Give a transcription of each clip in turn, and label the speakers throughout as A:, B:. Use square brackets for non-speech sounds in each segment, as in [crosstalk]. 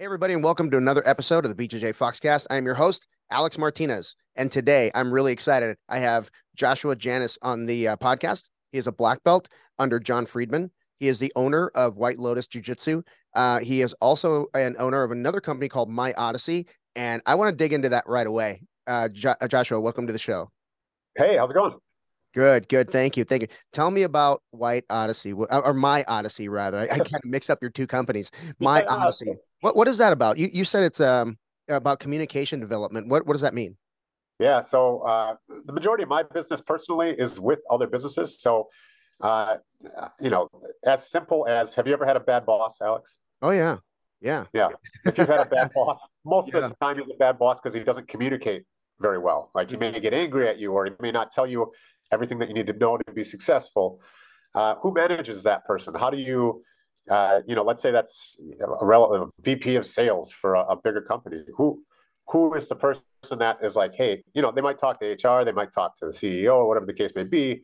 A: Hey, everybody, and welcome to another episode of the BJJ Foxcast. I am your host, Alex Martinez. And today I'm really excited. I have Joshua Janis on the uh, podcast. He is a black belt under John Friedman. He is the owner of White Lotus Jiu Jitsu. Uh, he is also an owner of another company called MyOdisee. And I want to dig into that right away. Uh, jo- Joshua, welcome to the show.
B: Hey, how's it going?
A: Good, good. Thank you. Thank you. Tell me about White Odyssey or MyOdisee, rather. I, I [laughs] kind of mix up your two companies. My yeah, Odyssey. What what is that about? You you said it's um about communication development. What what does that mean?
B: Yeah, so uh, the majority of my business personally is with other businesses. So, uh, you know, as simple as have you ever had a bad boss, Alex?
A: Oh yeah, yeah,
B: yeah. If you've had a bad [laughs] boss, most yeah. of the time he's a bad boss because he doesn't communicate very well. Like he may get angry at you, or he may not tell you everything that you need to know to be successful. Uh, who manages that person? How do you uh, you know, let's say that's a relative VP of sales for a, a, bigger company. Who who is the person that is like, hey, you know, they might talk to HR, they might talk to the CEO or whatever the case may be,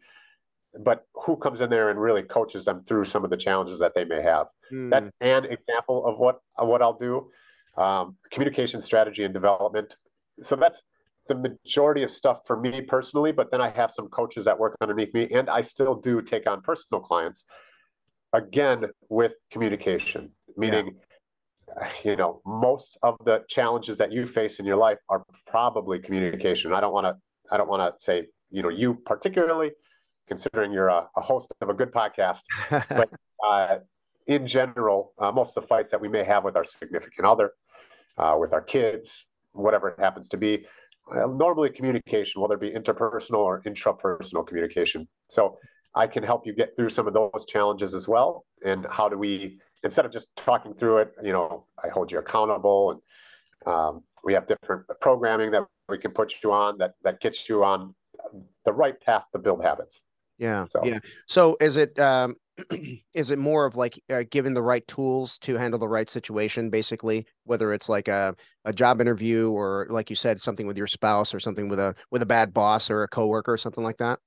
B: but who comes in there and really coaches them through some of the challenges that they may have? Mm. That's an example of what of what I'll do. Um, communication strategy and development. So that's the majority of stuff for me personally, but then I have some coaches that work underneath me, and I still do take on personal clients again with communication, meaning, yeah. you know, most of the challenges that you face in your life are probably communication. I don't want to, I don't want to say, you know, you particularly, considering you're a, a host of a good podcast, [laughs] but uh, in general, uh, most of the fights that we may have with our significant other, uh, with our kids, whatever it happens to be, uh, normally communication, whether it be interpersonal or intrapersonal communication. So I can help you get through some of those challenges as well. And how do we, instead of just talking through it, you know, I hold you accountable and um, we have different programming that we can put you on that that gets you on the right path to build habits.
A: Yeah. So. Yeah. So is it um [clears throat] is it more of like uh, given the right tools to handle the right situation basically whether it's like a, a job interview or like you said something with your spouse or something with a with a bad boss or a coworker or something like that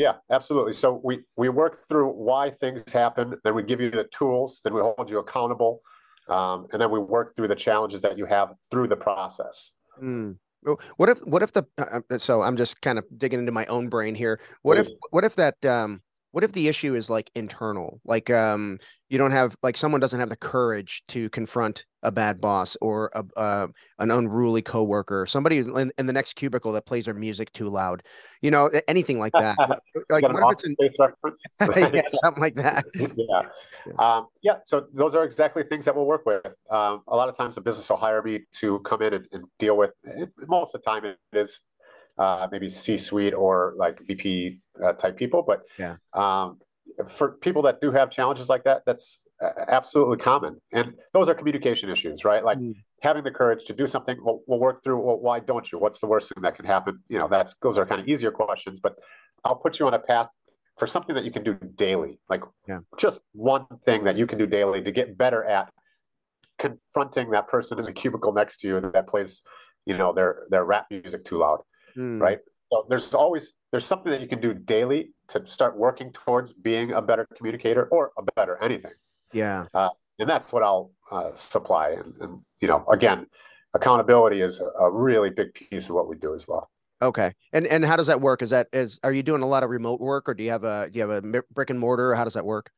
B: yeah, absolutely. So we we work through why things happen, then we give you the tools, then we hold you accountable, um, and then we work through the challenges that you have through the process.
A: Mm. What if what if the uh, uh, so I'm just kind of digging into my own brain here. What Please. if what if that um what if the issue is like internal? Like um you don't have like someone doesn't have the courage to confront a bad boss or a, uh, an unruly coworker somebody in, in the next cubicle that plays their music too loud you know anything like that. [laughs] Like what if it's in... [laughs] yeah, something like that. [laughs]
B: Yeah. Um, yeah so those are exactly things that we'll work with. Um, a lot of times the business will hire me to come in and, and deal with most of the time it is uh, maybe C-suite or like VP uh, type people. But yeah, um, for people that do have challenges like that, that's absolutely common. And those are communication issues, right? Like mm. having the courage to do something. We'll, we'll work through. Well, why don't you? What's the worst thing that can happen? You know, that's those are kind of easier questions. But I'll put you on a path for something that you can do daily, like yeah. just one thing that you can do daily to get better at confronting that person in the cubicle next to you that plays, you know, their their rap music too loud mm. right? So there's always there's something that you can do daily to start working towards being a better communicator or a better anything.
A: Yeah,
B: uh, and that's what I'll uh, supply. And, and, you know, again, accountability is a, a really big piece of what we do as well.
A: Okay, and and how does that work? Is that is are you doing a lot of remote work, or do you have a do you have a brick and mortar? How does that work?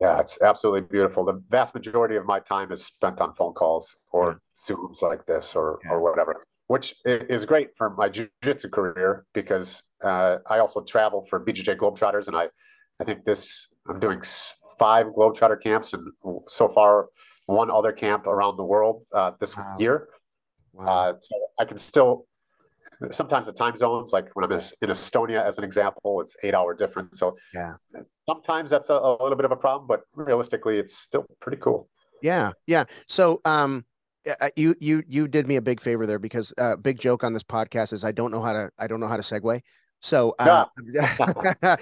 B: Yeah, it's absolutely beautiful. The vast majority of my time is spent on phone calls or yeah. Zooms like this or yeah. or whatever which is great for my jiu-jitsu career because uh, I also travel for BJJ Globetrotters, and I, I think this I'm doing five Globetrotter camps, and so far one other camp around the world uh, this wow. year. Wow. Uh, so I can still sometimes the time zones, like when I'm in Estonia, as an example, it's eight hour difference. So yeah, sometimes that's a, a little bit of a problem, but realistically, it's still pretty cool.
A: Yeah, yeah. So um, you you you did me a big favor there because uh big joke on this podcast is I don't know how to I don't know how to segue. So uh,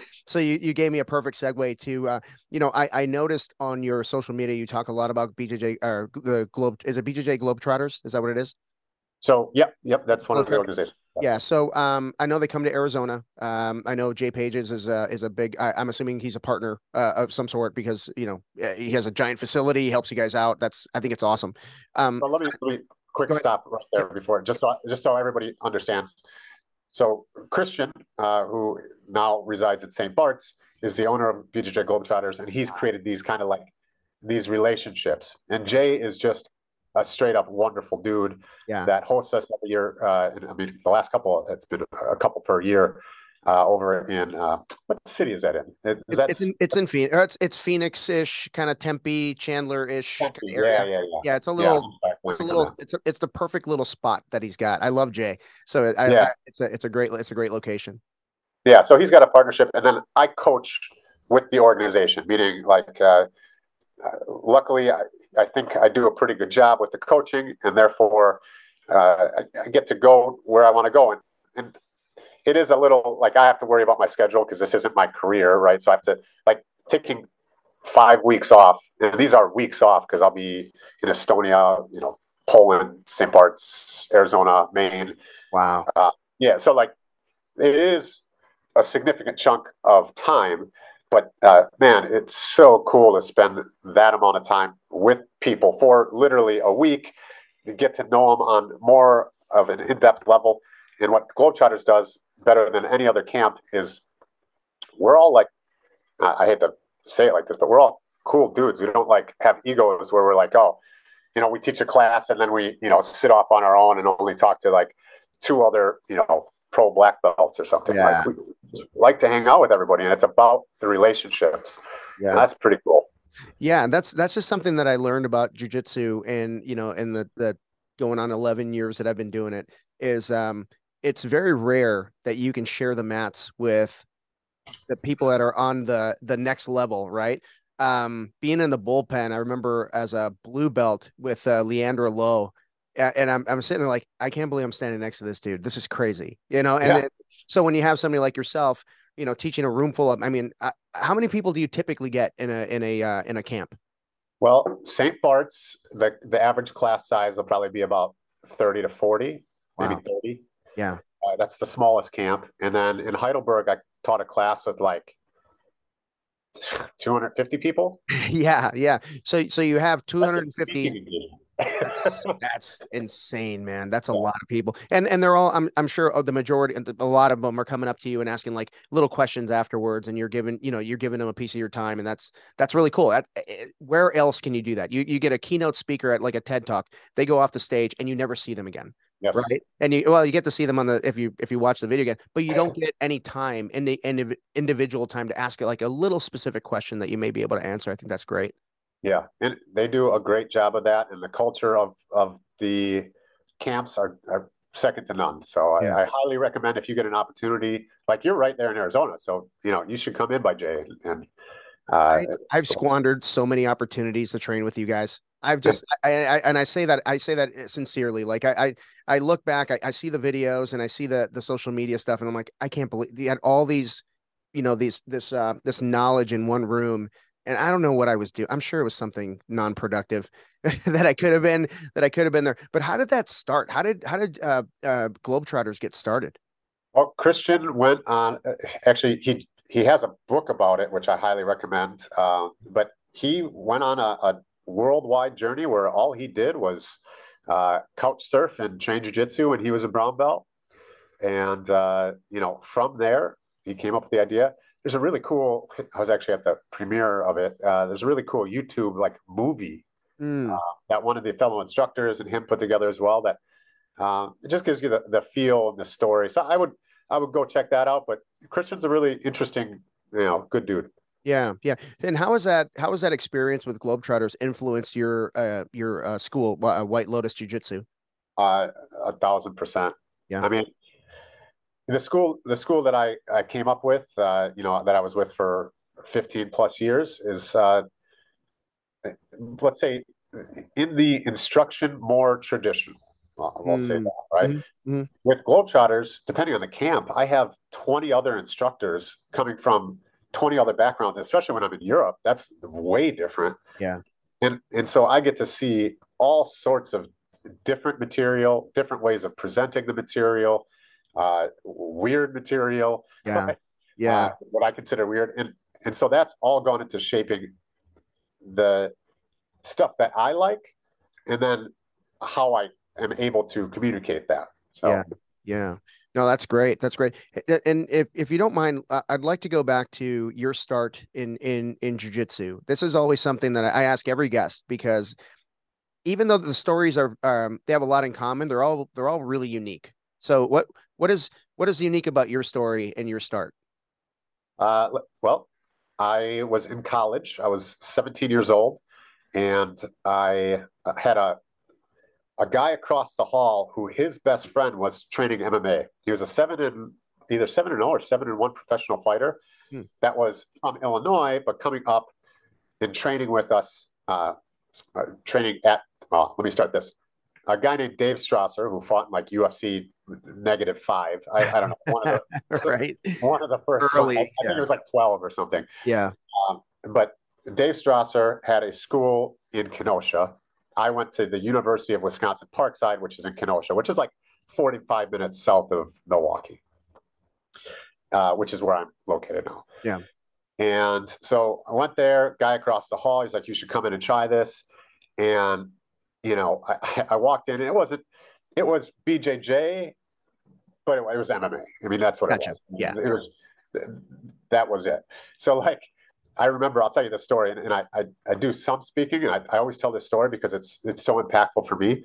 A: [laughs] so you, you gave me a perfect segue to uh, you know I, I noticed on your social media you talk a lot about BJJ or the globe is it BJJ Globetrotters is that what it is?
B: So yep yep that's one of the organizations.
A: Yeah, so um, I know they come to Arizona. Um, I know Jay Pages is a is a big. I, am assuming he's a partner uh, of some sort because you know eh, he has a giant facility. He helps you guys out. That's I think it's awesome. Um,
B: well, let me let me quick stop right there before just so just so everybody understands. So Christian, uh, who now resides at St. Bart's, is the owner of BJJ Globetrotters, and he's created these kind of like these relationships. And Jay is just a straight up wonderful dude
A: yeah.
B: that hosts us every year. Uh, and I mean, the last couple, it's been a couple per year. Uh, over in uh, what city is that in?
A: Is it's, that... it's in it's in Phoenix. It's it's Phoenix-ish, kind of Tempe, Chandler-ish
B: Tempe, area. Yeah, yeah, yeah.
A: Yeah, it's a little, yeah, it's a little, it's a, it's the perfect little spot that he's got. I love Jay, so I, yeah. I, it's a it's a great it's a great location.
B: Yeah, so he's got a partnership, and then I coach with the organization, meaning like, uh, uh luckily, I, I think I do a pretty good job with the coaching, and therefore uh, I, I, get to go where I want to go. And, and it is a little like I have to worry about my schedule because this isn't my career, right? So I have to like taking five weeks off, and these are weeks off because I'll be in Estonia, you know, Poland, St. Bart's, Arizona, Maine.
A: Wow.
B: Uh, yeah, so like it is a significant chunk of time but uh, man, it's so cool to spend that amount of time with people for literally a week. You get to know them on more of an in-depth level. And what Globetrotters does better than any other camp is we're all like, I hate to say it like this, but we're all cool dudes. We don't like have egos where we're like, oh, you know, we teach a class and then we, you know, sit off on our own and only talk to like two other, you know, pro black belts or something. Yeah. Like we like to hang out with everybody, and it's about the relationships. Yeah, and that's pretty cool.
A: Yeah, And that's that's just something that I learned about jujitsu, and you know, in the the going on eleven years that I've been doing it, is um, it's very rare that you can share the mats with the people that are on the the next level, right? Um, being in the bullpen, I remember as a blue belt with uh, Leandro Lo and I'm I'm sitting there like I can't believe I'm standing next to this dude. This is crazy, you know. And yeah. then, so when you have somebody like yourself, you know, teaching a room full of, I mean, uh, how many people do you typically get in a in a uh, in a camp?
B: Well, St. Bart's, the the average class size will probably be about thirty to forty, wow. maybe thirty.
A: Yeah,
B: uh, that's the smallest camp. And then in Heidelberg, I taught a class with like 250 people. [laughs]
A: yeah, yeah. So so you have 250 [laughs] that's, insane, man. That's a lot of people, and and they're all. I'm I'm sure the majority, a lot of them are coming up to you and asking like little questions afterwards, and you're giving you know you're giving them a piece of your time, and that's that's really cool. That, eh, eh, where else can you do that? You you get a keynote speaker at like a TED talk, they go off the stage, and you never see them again.
B: Yes.
A: Right. And you well, you get to see them on the if you if you watch the video again, but you don't [laughs] get any time in the individual time to ask it like a little specific question that you may be able to answer. I think that's great.
B: Yeah, and they do a great job of that, and the culture of of the camps are, are second to none. So yeah. I, I, highly recommend if you get an opportunity, like you're right there in Arizona, so you know you should come in by Jay. And uh, I,
A: have squandered so many opportunities to train with you guys. I've just, I, I, and I say that, I say that sincerely. Like I, I, I look back, I, I see the videos and I see the the social media stuff, and I'm like, I can't believe you had all these, you know, these this uh this knowledge in one room and I don't know what I was doing. I'm sure it was something non-productive [laughs] that I could have been that I could have been there. But how did that start? How did how did uh, uh, Globetrotters get started?
B: Well, Christian went on. Uh, actually, he he has a book about it, which I highly recommend. Uh, but he went on a, a, worldwide journey where all he did was uh, couch surf and train jiu-jitsu when he was a brown belt. And uh, you know, from there, he came up with the idea there's a really cool. I was actually at the premiere of it. Uh, there's a really cool YouTube like movie mm. uh, that one of the fellow instructors and him put together as well. That uh, it just gives you the, the feel and the story. So I would I would go check that out. But Christian's a really interesting, you know, good dude.
A: Yeah, yeah. And how is that? How has that experience with Globetrotters influenced your uh, your uh, school, uh, White Lotus Jiu Jitsu?
B: Uh, a thousand percent. Yeah. I mean, the school the school that I, I came up with, uh, you know, that I was with for 15 plus years is uh, let's say in the instruction more traditional. We'll mm. say that, right? Mm-hmm. With Globetrotters, depending on the camp, I have 20 other instructors coming from 20 other backgrounds, especially when I'm in Europe. That's way different.
A: Yeah.
B: And and so I get to see all sorts of different material, different ways of presenting the material, uh, weird material.
A: Yeah. [laughs]
B: right?
A: Yeah.
B: Uh, what I consider weird, and and so that's all gone into shaping the stuff that I like, and then how I am able to communicate that. So
A: Yeah. Yeah. No, that's great. That's great. And if, if you don't mind, I'd like to go back to your start in in in jujitsu. This is always something that I ask every guest because even though the stories are um, they have a lot in common, they're all they're all really unique. So what what is what is unique about your story and your start?
B: Uh, well, I was in college. I was 17 years old, and I uh, had a a guy across the hall who his best friend was training MMA. He was a seven and either seven and zero or seven and one professional fighter
A: Hmm.
B: that was from Illinois, but coming up and training with us. Uh, uh, training at well, let me start this. A guy named Dave Strasser who fought in like UFC negative five. I, I don't know one of the [laughs]
A: right.
B: one of the first
A: Early.
B: I, I think it was like 12 or something.
A: Yeah.
B: But Dave Strasser had a school in Kenosha. I went to the University of Wisconsin Parkside, which is in Kenosha, which is like 45 minutes south of Milwaukee, uh, which is where I'm located now.
A: Yeah.
B: And so I went there, guy across the hall, he's like, you should come in and try this. And, you know, I, [laughs] I walked in and it wasn't, it was BJJ, but it, it was MMA. I mean, that's what
A: Gotcha.
B: it was.
A: Yeah.
B: It was, that was it. So like, I remember, I'll tell you the story, and, and I, I I do some speaking, and I, I always tell this story because it's it's so impactful for me.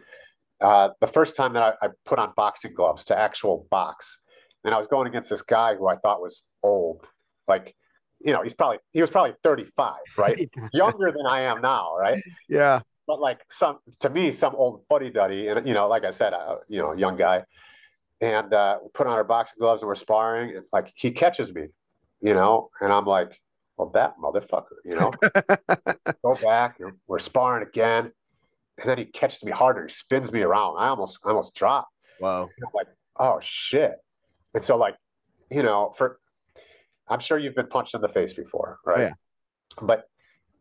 B: Uh, the first time that I, I put on boxing gloves to actual box, and I was going against this guy who I thought was old, like, you know, he's probably he was probably 35, right? [laughs] Younger than I am now, right?
A: yeah.
B: But like some to me, some old buddy duddy, and you know, like I said, uh, you know, young guy, and uh, we put on our boxing gloves and we're sparring, and like he catches me, you know, and I'm like, well, that motherfucker, you know, [laughs] go back, and we're sparring again, and then he catches me harder, he spins me around, I almost, I almost drop. Wow. Like, oh shit, and so like, you know, for, I'm sure you've been punched in the face before, right?
A: yeah.
B: But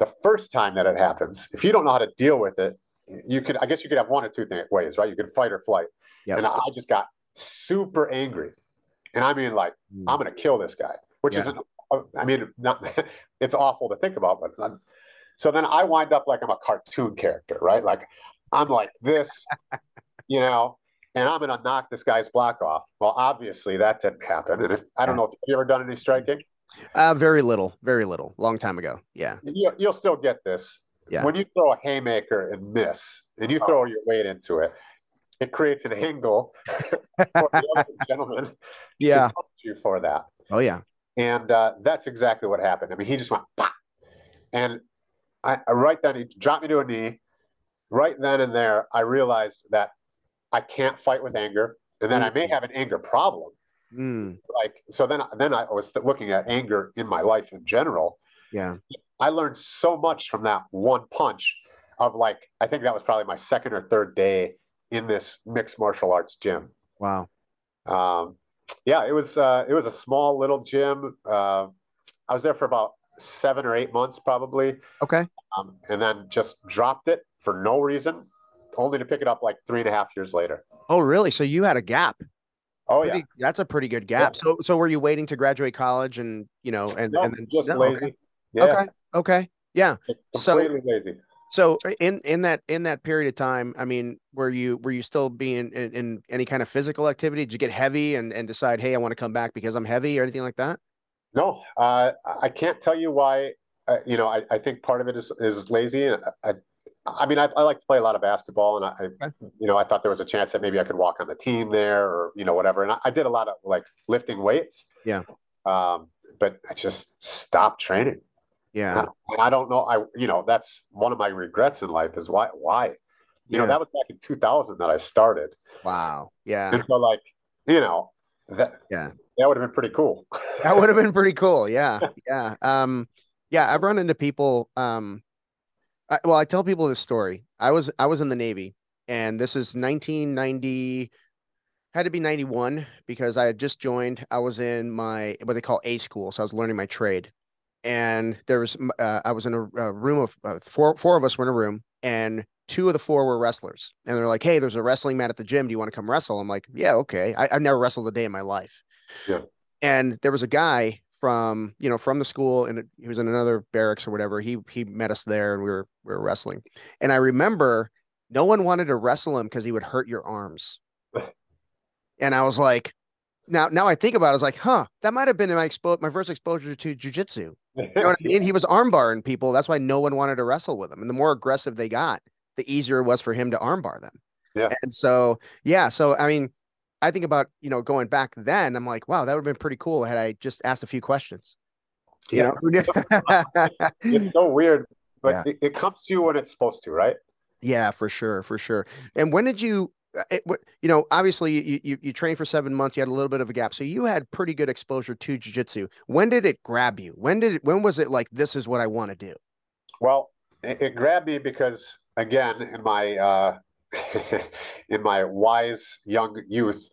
B: the first time that it happens, if you don't know how to deal with it, you could, I guess you could have one or two ways, right? You could fight or flight.
A: Yep.
B: And I just got super angry. And I mean, like,
A: Mm.
B: I'm going to kill this guy, which
A: Yeah.
B: isn't, I mean, not, [laughs] it's awful to think about, but I'm- so then I wind up like I'm a cartoon character, right? Like, I'm like this, you know, and I'm going to knock this guy's block off. Well, obviously that didn't happen. And if, I don't know if you've ever done any striking,
A: Uh, very little, very little, long time ago. Yeah.
B: you, you'll still get this.
A: Yeah.
B: When you throw a haymaker and miss, and you throw your weight into it, it creates an angle [laughs] for the other gentleman
A: Yeah.
B: to punch you for that.
A: Oh yeah.
B: And uh, that's exactly what happened. I mean, he just went, and I, I right then he dropped me to a knee. Right then and there, I realized that I can't fight with anger, and then I may have an anger problem.
A: Mm,
B: Like so, then then I was looking at anger in my life in general,
A: yeah.
B: I learned so much from that one punch of like I think that was probably my second or third day in this mixed martial arts gym.
A: Wow.
B: Um, yeah, it was uh, it was a small little gym. Uh, I was there for about seven or eight months probably,
A: Okay.
B: um, and then just dropped it for no reason, only to pick it up like three and a half years later.
A: Oh really? So you had a gap.
B: Oh yeah,
A: That's a pretty good gap. So so were you waiting to graduate college and you know and
B: no,
A: and then
B: just
A: no,
B: lazy.
A: okay.
B: Yeah,
A: okay. Okay. Yeah. So-
B: completely lazy.
A: So in in that in that period of time, I mean, were you were you still being in, in any kind of physical activity? Did you get heavy and and decide, hey, I want to come back because I'm heavy or anything like that?
B: No, uh, I can't tell you why. Uh, you know, I, I think part of it is is lazy. I, I, I mean, I, I like to play a lot of basketball, and I, I, you know, I thought there was a chance that maybe I could walk on the team there, or you know, whatever. And I, I did a lot of like lifting weights.
A: Yeah.
B: Um, but I just stopped training,
A: Yeah.
B: and I don't know. I, you know, that's one of my regrets in life is why, why, you
A: Yeah.
B: know, that was back in 2000 that I started,
A: Wow. Yeah.
B: and so like, you know, that
A: Yeah.
B: that would have been pretty cool.
A: That would have been pretty cool. [laughs] Yeah. Yeah. Um, yeah, I've run into people. Um, I, well, I tell people this story. I was I was in the Navy, and this is 1990. Had to be 91 because I had just joined. I was in my what they call A school, so I was learning my trade. And there was uh, I was in a, a room of uh, four four of us were in a room, and two of the four were wrestlers, and they're like, "Hey, there's a wrestling mat at the gym. Do you want to come wrestle?" I'm like, "Yeah, okay." I, have never wrestled a day in my life.
B: Yeah.
A: And there was a guy from you know from the school, and he was in another barracks or whatever. He he met us there, and we were we were wrestling. And I remember no one wanted to wrestle him because he would hurt your arms. [laughs] and I was like, now now I think about it, I was like, huh, that might have been my expo- my first exposure to jujitsu. You know I mean? [laughs] He was armbarring people. That's why no one wanted to wrestle with him. And the more aggressive they got, the easier it was for him to armbar them.
B: Yeah.
A: And so, yeah. So, I mean, I think about, you know, going back then, I'm like, wow, that would have been pretty cool had I just asked a few questions. You
B: Yeah.
A: know? [laughs]
B: It's so weird, but
A: Yeah.
B: it, it comes to you when it's supposed to, right?
A: yeah, for sure. For sure. And when did you, uh, it, you know, obviously you, you, you trained for seven months, you had a little bit of a gap. So you had pretty good exposure to jujitsu. When did it grab you? When did it, when was it like, this is what I want to do?
B: Well, it, it grabbed me because again, in my uh, [laughs] in my wise young youth,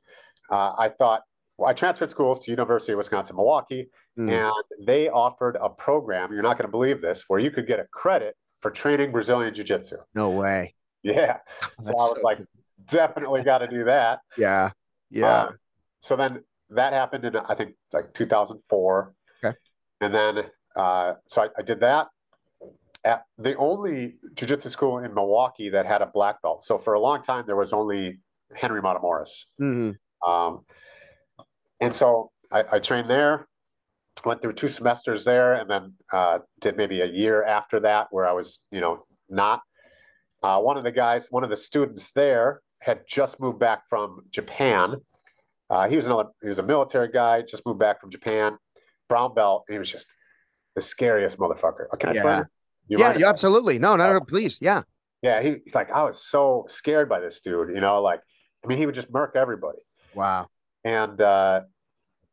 B: uh, I thought well, I transferred schools to University of Wisconsin Milwaukee,
A: Mm.
B: and they offered a program. You're not going to believe this, where you could get a credit for training Brazilian Jiu Jitsu.
A: No way.
B: Yeah, [laughs] so I was
A: so
B: like,
A: cool.
B: definitely got to do that.
A: yeah. Yeah.
B: Uh, so then that happened in I think like 2004.
A: Okay.
B: And then uh, so I, I did that at the only jiu-jitsu school in Milwaukee that had a black belt. So for a long time there was only Henry Matamoros.
A: Mhm.
B: Um, and so I, I trained there, went through two semesters there, and then uh, did maybe a year after that where I was, you know, not. Uh, one of the guys, one of the students there, had just moved back from Japan. Uh, he was another, he was a military guy, just moved back from Japan, brown belt. He was just the scariest motherfucker. Oh, Can I
A: Yeah.
B: You
A: Yeah, yeah, absolutely. No, no, no, please. Yeah.
B: Yeah, he, he's like, I was so scared by this dude. You know, like, I mean, he would just murk everybody.
A: Wow.
B: And uh,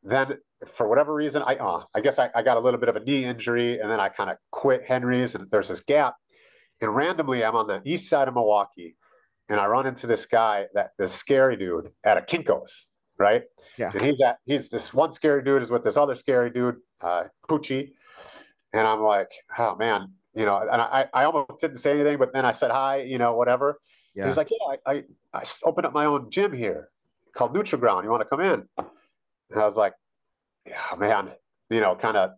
B: then for whatever reason, I uh, I guess I, I got a little bit of a knee injury, and then I kind of quit Henry's, and there's this gap. And randomly, I'm on the east side of Milwaukee, and I run into this guy, that this scary dude at a Kinkos, right?
A: Yeah.
B: And he's at he's this one scary dude is with this other scary dude, uh, Poochie, and I'm like, oh man, you know, and I I almost didn't say anything, but then I said hi, you know, whatever.
A: Yeah.
B: He's like, yeah, I, I I opened up my own gym here called Neutral Ground. You want to come in? And I was like, yeah, man, you know, kind of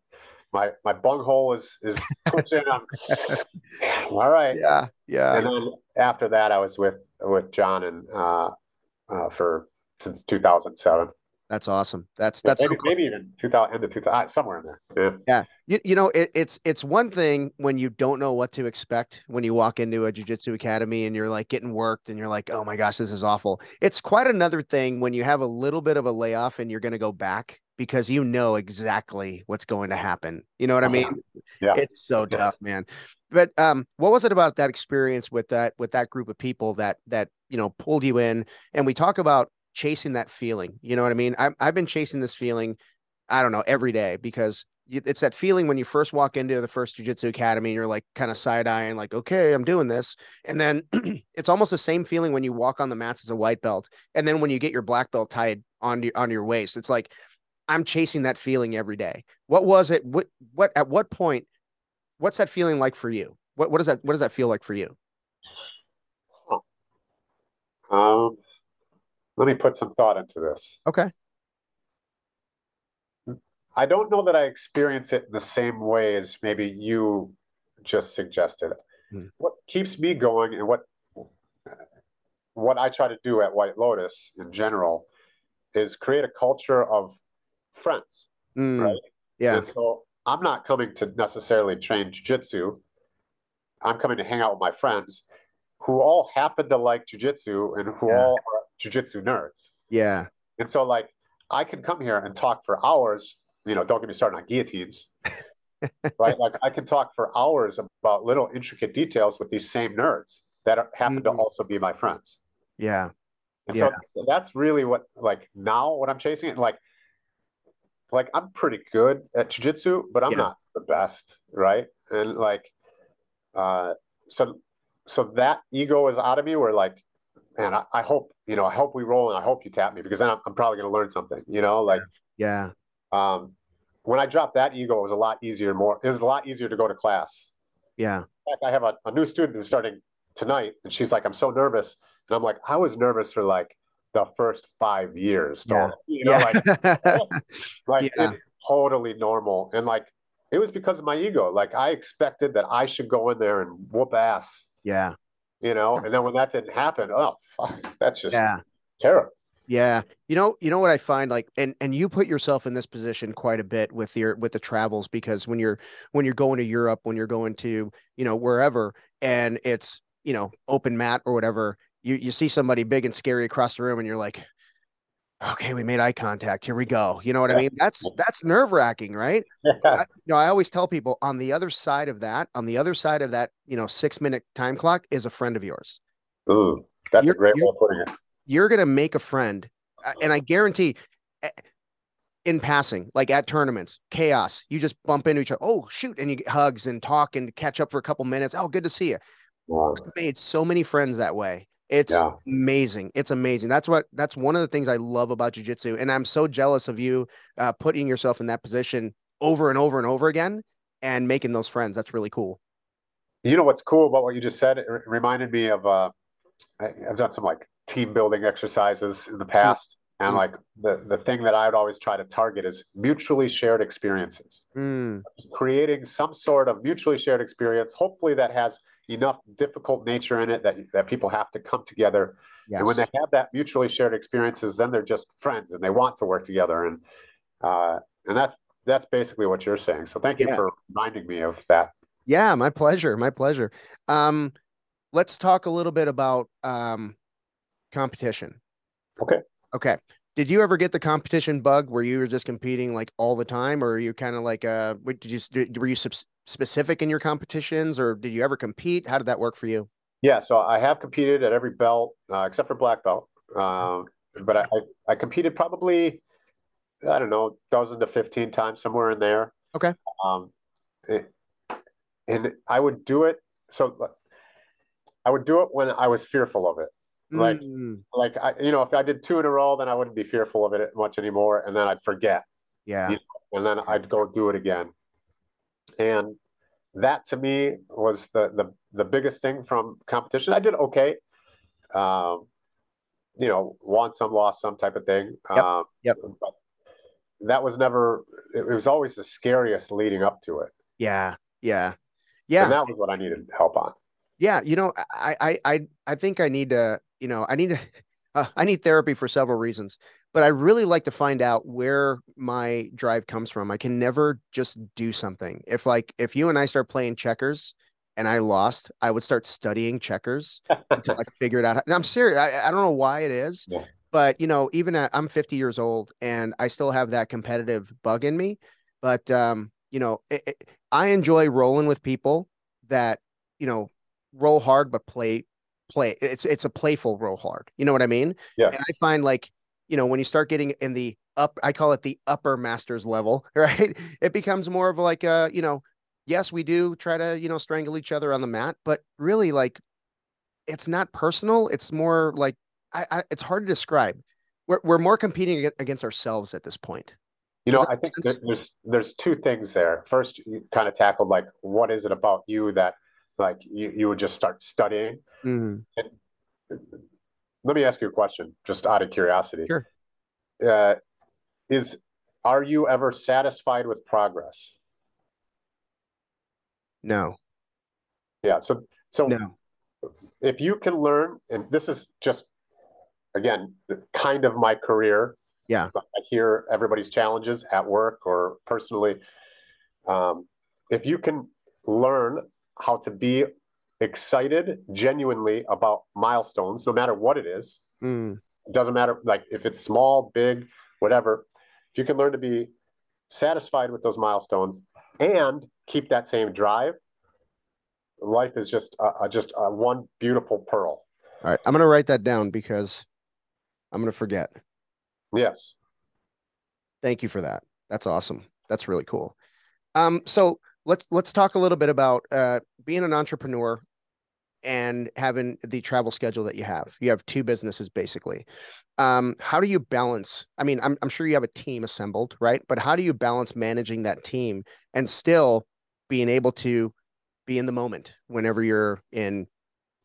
B: my my bunghole is is [laughs] twitching. I'm, [laughs] all right.
A: yeah. Yeah.
B: And then after that, I was with with John and uh, uh, for since 2007.
A: That's awesome. That's that's so
B: maybe,
A: cool.
B: maybe even 2000 end of 2000 somewhere in there. Yeah. Yeah.
A: You, you know, it, it's it's one thing when you don't know what to expect when you walk into a jujitsu academy and you're like getting worked and you're like, oh my gosh, this is awful. It's quite another thing when you have a little bit of a layoff and you're going to go back because you know exactly what's going to happen. You know what I
B: yeah.
A: mean?
B: Yeah.
A: It's so
B: Yeah.
A: tough, man. But um, what was it about that experience with that with that group of people that that you know pulled you in? And we talk about chasing that feeling. You know what I mean? I've I've been chasing this feeling. I don't know every day because it's that feeling when you first walk into the first jujitsu academy and you're like kind of side eyeing, like, okay, I'm doing this. And then [clears throat] it's almost the same feeling when you walk on the mats as a white belt. And then when you get your black belt tied on your, on your waist, it's like, I'm chasing that feeling every day. What was it? What, what, at what point, what's that feeling like for you? What, what does that, what does that feel like for you?
B: Um, let me put some thought into this.
A: Okay.
B: I don't know that I experience it in the same way as maybe you just suggested.
A: Hmm.
B: What keeps me going and what what I try to do at White Lotus in general is create a culture of friends,
A: Mm,
B: right?
A: Yeah.
B: And so I'm not coming to necessarily train jujitsu. I'm coming to hang out with my friends who all happen to like jujitsu and who
A: Yeah.
B: all are jujitsu nerds.
A: Yeah.
B: And so, like, I can come here and talk for hours. You know, don't get me started on guillotines, [laughs] right? Like, I can talk for hours about little intricate details with these same nerds that are, happen to
A: Mhm.
B: also be my friends.
A: Yeah.
B: And
A: Yeah.
B: so that's really what, like, now what I'm chasing. it like, like I'm pretty good at jujitsu, but I'm
A: Yeah.
B: not the best, right? And like, uh, so, so that ego is out of me. Where like, man, I, I hope you know, I hope we roll, and I hope you tap me because then I'm, I'm probably going to learn something. You know, like.
A: Yeah.
B: um, when I dropped that ego, it was a lot easier. More, it was a lot easier to go to class.
A: Yeah.
B: In fact, I have a, a new student who's starting tonight. And she's like, I'm so nervous. And I'm like, I was nervous for like the first five years.
A: Yeah.
B: You know,
A: yeah.
B: like, [laughs] like
A: Yeah.
B: it's totally normal. And like, it was because of my ego. Like, I expected that I should go in there and whoop ass,
A: yeah.
B: You know? And then when that didn't happen, oh, fuck, that's just
A: Yeah.
B: terrible.
A: Yeah. You know, you know what I find like and and you put yourself in this position quite a bit with your with the travels because when you're when you're going to Europe, when you're going to, you know, wherever and it's, you know, open mat or whatever, you you see somebody big and scary across the room and you're like, okay, we made eye contact. Here we go. You know what I mean? That's that's nerve-wracking, right? [laughs] I, you know, I always tell people on the other side of that, on the other side of that, you know, 6-minute time clock is a friend of yours.
B: Ooh, that's
A: You're-
B: a great way of putting it.
A: you're going to make a friend uh, and i guarantee eh, in passing like at tournaments chaos you just bump into each other oh shoot and you get hugs and talk and catch up for a couple minutes oh good to see you
B: Wow.
A: made so many friends that way it's
B: Yeah.
A: amazing it's amazing that's what that's one of the things i love about jiu-jitsu and i'm so jealous of you uh, putting yourself in that position over and over and over again and making those friends that's really cool
B: You know what's cool about what you just said? It re- reminded me of uh, I, I've done some like team building exercises in the past, and
A: Mm.
B: like the the thing that I would always try to target is mutually shared experiences,
A: Mm,
B: creating some sort of mutually shared experience. Hopefully, that has enough difficult nature in it that that people have to come together.
A: yes
B: And when they have that mutually shared experiences, then they're just friends and they want to work together. And uh, and that's that's basically what you're saying. So thank you for reminding me of that.
A: Yeah, my pleasure. My pleasure. Um, let's talk a little bit about um competition.
B: Okay.
A: Okay. Did you ever get the competition bug where you were just competing like all the time, or are you kind of like uh, did you were you subs- specific in your competitions, or did you ever compete? How did that work for you?
B: Yeah, so I have competed at every belt uh, except for black belt. Um, but I, I, I competed probably, I don't know, dozen to 15 times, somewhere in there.
A: Okay.
B: Um, it- and I would do it. So I would do it when I was fearful of it. Like-
A: Mm,
B: Like, I, you know, if I did two in a row, then I wouldn't be fearful of it much anymore. And then I'd forget.
A: yeah,
B: Yeah. and then I'd go do it again. And that to me was the the the biggest thing from competition. I did okay. Um, you know, won some, lost some type of thing.
A: Yep,
B: Um,
A: yep.
B: That was never. It, it was always the scariest leading up to it.
A: yeah, yeah,
B: And
A: yeah,
B: that was what I needed help on.
A: yeah. You know, I I I I think I need to, you know, I need to, uh, I need therapy for several reasons. but I really like to find out where my drive comes from. I can never just do something. If like if you and I start playing checkers and I lost, I would start studying checkers until I [laughs] figured out. How, and I'm serious. I, I don't know why it is,
B: Yeah.
A: but you know, even at, I'm 50 years old and I still have that competitive bug in me. But um, you know, it, it, I enjoy rolling with people that you know roll hard but play play. It's it's a playful roll hard. You know what I mean?
B: Yeah.
A: And I find like you know, when you start getting in the up, I call it the upper masters level, [laughs] right? It becomes more of like a, you know, yes, we do try to, you know, strangle each other on the mat, but really like it's not personal. It's more like I, I it's hard to describe. We're we're more competing against ourselves at this point.
B: You know, I think there's there's two things there. First, you kind of tackled like what is it about you that like you, you would just start studying.
A: Mm,
B: Let me ask you a question, just out of curiosity.
A: Sure.
B: Uh, is are you ever satisfied with progress?
A: no,
B: Yeah. So so
A: no.
B: if you can learn, and this is just again kind of my career.
A: Yeah.
B: I hear everybody's challenges at work or personally. Um, if you can learn how to be excited genuinely about milestones, no matter what it is,
A: Mm,
B: it doesn't matter like if it's small, big, whatever. If you can learn to be satisfied with those milestones and keep that same drive, life is just uh, just uh, one beautiful pearl.
A: all right. I'm gonna write that down because I'm gonna forget.
B: Yes.
A: Thank you for that. That's awesome. That's really cool. Um, so let's let's talk a little bit about uh, being an entrepreneur and having the travel schedule that you have. You have two businesses basically. Um, how do you balance? I mean, I'm I'm sure you have a team assembled, right? But how do you balance managing that team and still being able to be in the moment whenever you're in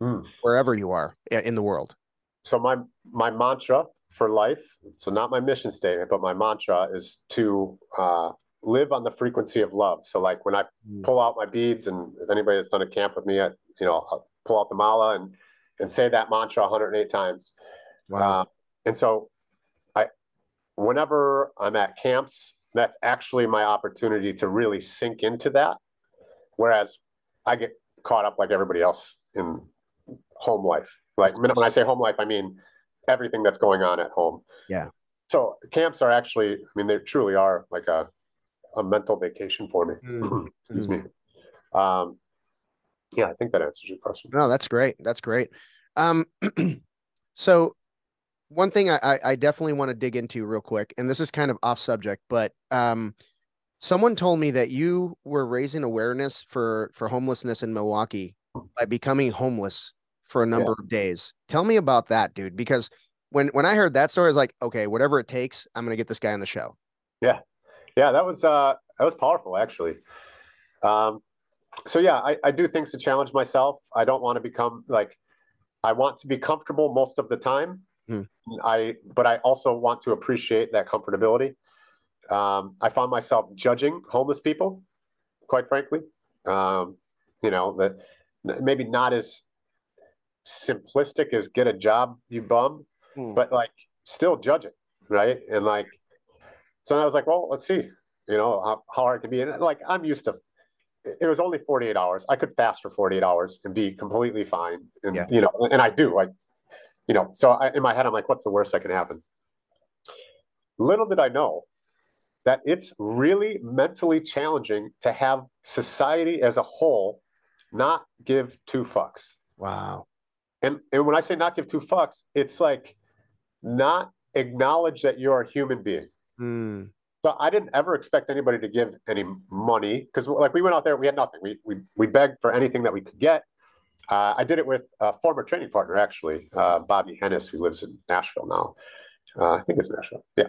A: mm. wherever you are in the world.
B: So my my mantra for life, so not my mission statement, but my mantra is to uh, live on the frequency of love. So like when I mm. pull out my beads, and if anybody that's done a camp with me, I, you know, I'll pull out the mala and and say that mantra 108 times. Wow. Uh, and so I, whenever I'm at camps, that's actually my opportunity to really sink into that. Whereas I get caught up like everybody else in home life. Like when I say home life, I mean everything that's going on at home.
A: Yeah.
B: So camps are actually, I mean, they truly are like a, a mental vacation for me. Mm. [clears throat] Excuse mm. me. Um, yeah, I think that answers your question.
A: No, that's great. That's great. Um, [clears throat] so one thing I, I definitely want to dig into real quick, and this is kind of off subject, but um, someone told me that you were raising awareness for for homelessness in Milwaukee by becoming homeless for a number yeah. of days. Tell me about that, dude. Because when when I heard that story, I was like, okay, whatever it takes, I'm gonna get this guy on the show.
B: Yeah, yeah, that was uh that was powerful actually. Um, so yeah, I, I do things to challenge myself. I don't want to become like I want to be comfortable most of the time. Hmm. I but I also want to appreciate that comfortability. Um, I found myself judging homeless people, quite frankly. Um, you know that maybe not as simplistic as get a job, you bum, hmm. but like still judge it, right? And like, so I was like, well, let's see, you know, how, how hard it can be. And like, I'm used to. It was only 48 hours. I could fast for 48 hours and be completely fine. And yeah. you know, and I do. I you know, so I, in my head, I'm like, what's the worst that can happen? Little did I know that it's really mentally challenging to have society as a whole not give two fucks.
A: Wow.
B: And and when I say not give two fucks, it's like not acknowledge that you're a human being. Mm. So I didn't ever expect anybody to give any money because like we went out there, we had nothing. We we we begged for anything that we could get. Uh, I did it with a former training partner, actually, uh, Bobby Hennis, who lives in Nashville now. Uh, I think it's Nashville. Yeah.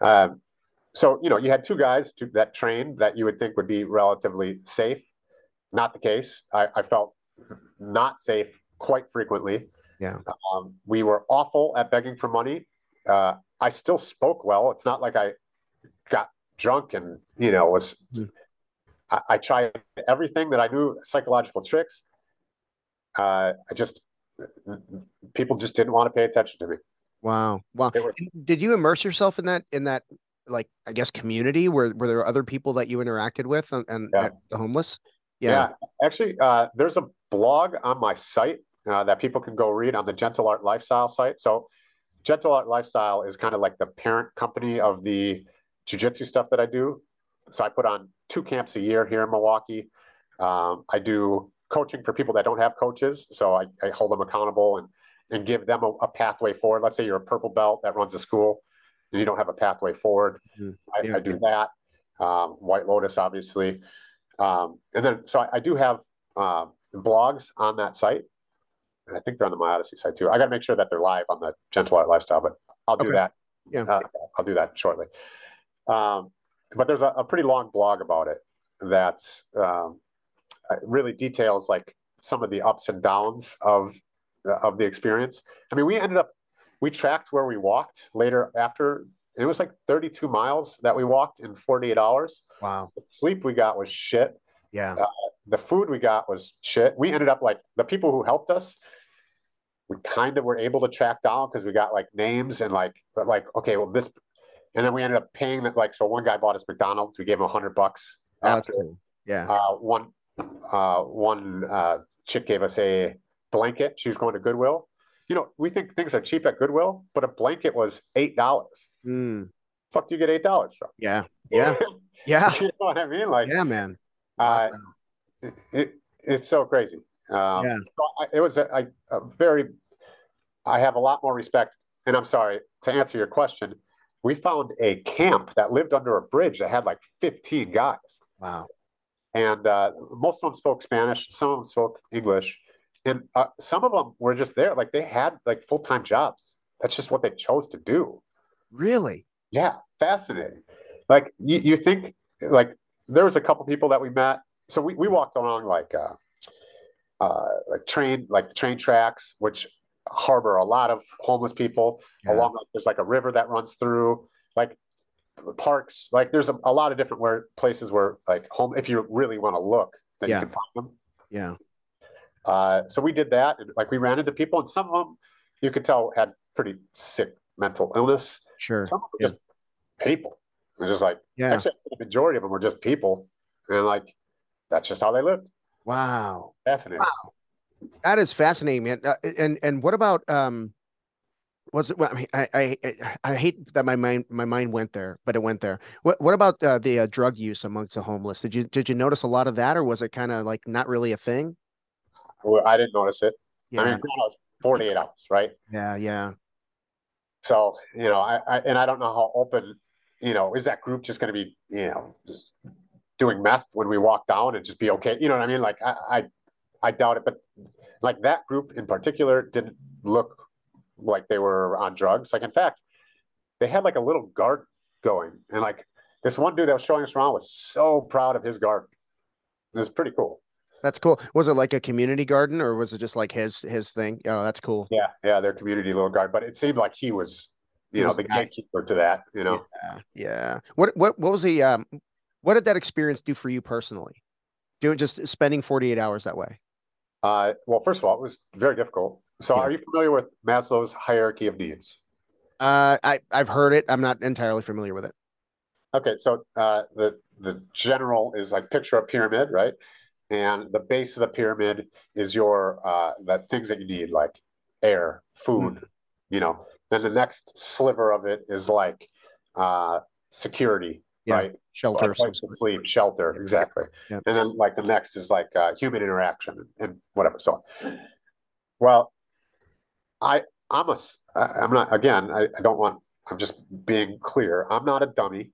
B: Um, so, you know, you had two guys to, that trained that you would think would be relatively safe. Not the case. I, I felt not safe quite frequently.
A: Yeah.
B: Um, we were awful at begging for money. Uh, I still spoke well. It's not like I got drunk and, you know, was. Mm. I, I tried everything that I knew, psychological tricks uh, I just people just didn't want to pay attention to me.
A: Wow, wow. Were, Did you immerse yourself in that in that like I guess community where were there other people that you interacted with and, and yeah. the homeless?
B: Yeah, yeah. actually, uh, there's a blog on my site uh, that people can go read on the Gentle Art Lifestyle site. So, Gentle Art Lifestyle is kind of like the parent company of the jujitsu stuff that I do. So I put on two camps a year here in Milwaukee. Um, I do coaching for people that don't have coaches. So I, I hold them accountable and and give them a, a, pathway forward. Let's say you're a purple belt that runs a school and you don't have a pathway forward. Mm-hmm. Yeah. I, I, do that. Um, White Lotus, obviously. Um, and then, so I, I do have uh, blogs on that site. And I think they're on the MyOdisee site too. I got to make sure that they're live on the Gentle Art Lifestyle, but I'll do okay. that. Yeah. Uh, I'll do that shortly. Um, but there's a, a, pretty long blog about it that's um, uh, really details like some of the ups and downs of of the experience. I mean, we ended up we tracked where we walked later after it was like 32 miles that we walked in 48 hours.
A: Wow.
B: The sleep we got was shit.
A: Yeah. Uh,
B: the food we got was shit. We ended up like the people who helped us, we kind of were able to track down because we got like names and like, but like, okay, well, this, and then we ended up paying that. Like, so one guy bought us McDonald's. We gave him a hundred bucks.
A: Oh, after. Cool. Yeah.
B: Uh, one uh, one uh, chick gave us a blanket. She was going to Goodwill. You know, we think things are cheap at Goodwill, but a blanket was eight dollars. Mm. Fuck, do you get eight dollars from?
A: Yeah, yeah, [laughs] yeah.
B: you know what I mean? Like,
A: yeah, man.
B: Uh, it, it, it's so crazy. Um, yeah. it was a, a, a very. I have a lot more respect, and I'm sorry to answer your question. We found a camp that lived under a bridge that had like 15 guys.
A: Wow
B: and uh, most of them spoke Spanish. Some of them spoke English, and uh, some of them were just there, like they had like full time jobs. That's just what they chose to do.
A: Really?
B: Yeah, fascinating. Like you, you think like there was a couple people that we met. So we, we walked along like uh, uh, like train, like the train tracks, which harbor a lot of homeless people.
A: Yeah.
B: Along, like, there's like a river that runs through, like parks. Like there's a, a lot of different where places where like home, if you really want to look, then
A: Yeah.
B: you can find them.
A: Yeah.
B: Uh, so we did that, and like we ran into people, and some of them you could tell had pretty sick mental illness.
A: Sure.
B: Some of them
A: Yeah.
B: just people. They're just like
A: Yeah.
B: actually the majority of them were just people, and like that's just how they lived.
A: Wow.
B: Fascinating.
A: That is fascinating, man. Uh, and and what about um was it well, I mean I, I I hate that my mind my mind went there, but it went there. What what about uh, the uh, drug use amongst the homeless? Did you did you notice a lot of that or was it kind of like not really a thing?
B: Well, I didn't notice it.
A: Yeah.
B: I mean, granted, it was 48 hours, right?
A: yeah, yeah.
B: So, you know, I, I and I don't know how open, you know, is that group just going to be, you know, just doing meth when we walk down and just be okay? You know what I mean? Like I, I, I doubt it. But like that group in particular didn't look like they were on drugs. Like in fact, they had like a little garden going, and like this one dude that was showing us around was so proud of his garden. It was pretty cool.
A: That's cool. Was it like a community garden or was it just like his his thing? Oh, that's cool.
B: Yeah, yeah, their community little garden. But it seemed like he was,
A: He
B: you know,
A: was
B: the
A: the guy.
B: gatekeeper to that. You know.
A: Yeah, yeah. What what what was the um what did that experience do for you personally? Doing just spending 48 hours that way.
B: Uh, well, first of all, it was very difficult. So,
A: Yeah.
B: are you familiar with Maslow's hierarchy of needs?
A: Uh I I've heard it. I'm not entirely familiar with it.
B: Okay, so uh, the the general is like picture a pyramid, right? And the base of the pyramid is your uh, the things that you need, like air, food. You know. Then the next sliver of it is like uh, security,
A: Yeah,
B: right?
A: Shelter of
B: place to sleep, shelter, exactly.
A: Yep.
B: And then like the next is like uh, human interaction and whatever. So, well, I I'm a I'm not again. I, I don't want. I'm just being clear. I'm not a dummy.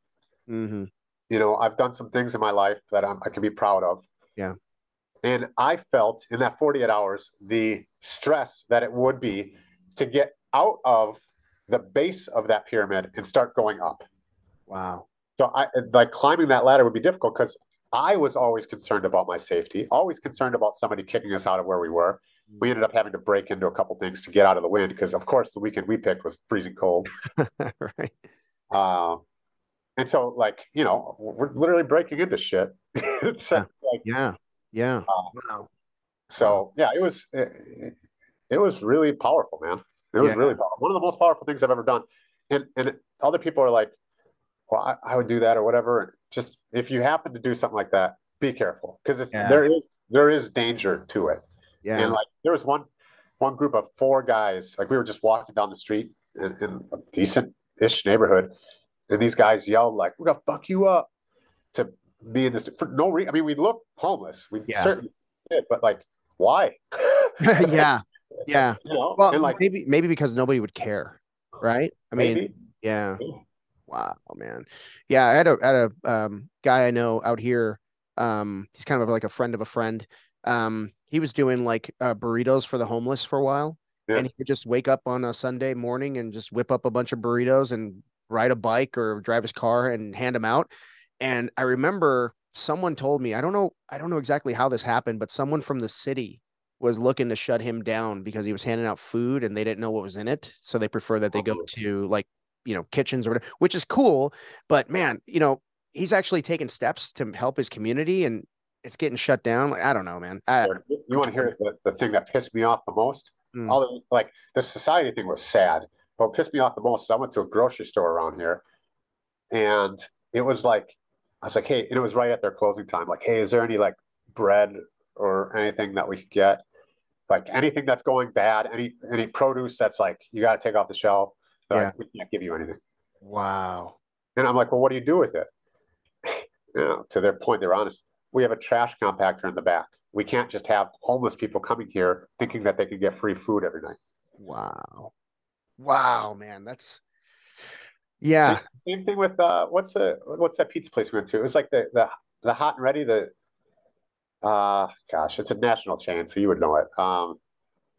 A: hmm
B: You know, I've done some things in my life that I'm, I can be proud of.
A: Yeah.
B: And I felt in that 48 hours the stress that it would be to get out of the base of that pyramid and start going up.
A: Wow.
B: So I like climbing that ladder would be difficult because I was always concerned about my safety, always concerned about somebody kicking us out of where we were. We ended up having to break into a couple things to get out of the wind because, of course, the weekend we picked was freezing cold. [laughs]
A: right.
B: Um, and so, like, you know, we're literally breaking into shit. [laughs] it's
A: Yeah.
B: like,
A: Yeah. Yeah.
B: Um,
A: wow.
B: so yeah, it was, it, it was really powerful, man. It was
A: Yeah.
B: really powerful. One of the most powerful things I've ever done. And and other people are like, well, I, I would do that or whatever. Just if you happen to do something like that, be careful because it's
C: Yeah.
B: there is there is danger to it.
A: Yeah.
B: And like there was one one group of four guys, like we were just walking down the street in, in a decent-ish neighborhood, and these guys yelled like, "We're gonna fuck you up," to me and this for no reason. I mean, we look homeless, we
A: Yeah.
B: certainly did, but like, why? [laughs]
A: yeah. [laughs] Yeah.
B: you know,
A: Well,
B: and like
A: maybe maybe because nobody would care, right? I mean,
B: maybe
A: yeah.
B: Yeah.
A: Wow, man. Yeah, I had a had a um guy I know out here. Um, he's kind of like a friend of a friend. Um, he was doing like uh, burritos for the homeless for a while,
B: Yeah.
A: and he would just wake up on a Sunday morning and just whip up a bunch of burritos and ride a bike or drive his car and hand them out. And I remember someone told me, I don't know, I don't know exactly how this happened, but someone from the city was looking to shut him down because he was handing out food and they didn't know what was in it. So they prefer that they go
B: Oh.
A: to like, you know, kitchens or whatever, which is cool. But man, you know, he's actually taking steps to help his community and it's getting shut down. Like, I don't know, man. I,
B: you want to hear the, the thing that pissed me off the most?
A: Mm.
B: All the, like the society thing was sad, but what pissed me off the most is I went to a grocery store around here, and it was like I was like, hey, and it was right at their closing time. Like, hey, is there any like bread or anything that we could get? Like anything that's going bad, any any produce that's like you got to take off the shelf. Like, we can't give you anything.
A: wow.
B: And I'm like, well, what do you do with it? [laughs] you know, to their point, they're honest. We have a trash compactor in the back. We can't just have homeless people coming here thinking that they can get free food every night.
A: Wow. Wow, man. That's yeah.
B: Same, same thing with uh, what's the what's that pizza place we went to? It was like the the the hot and ready. The uh, gosh, it's a national chain, so you would know it. Um,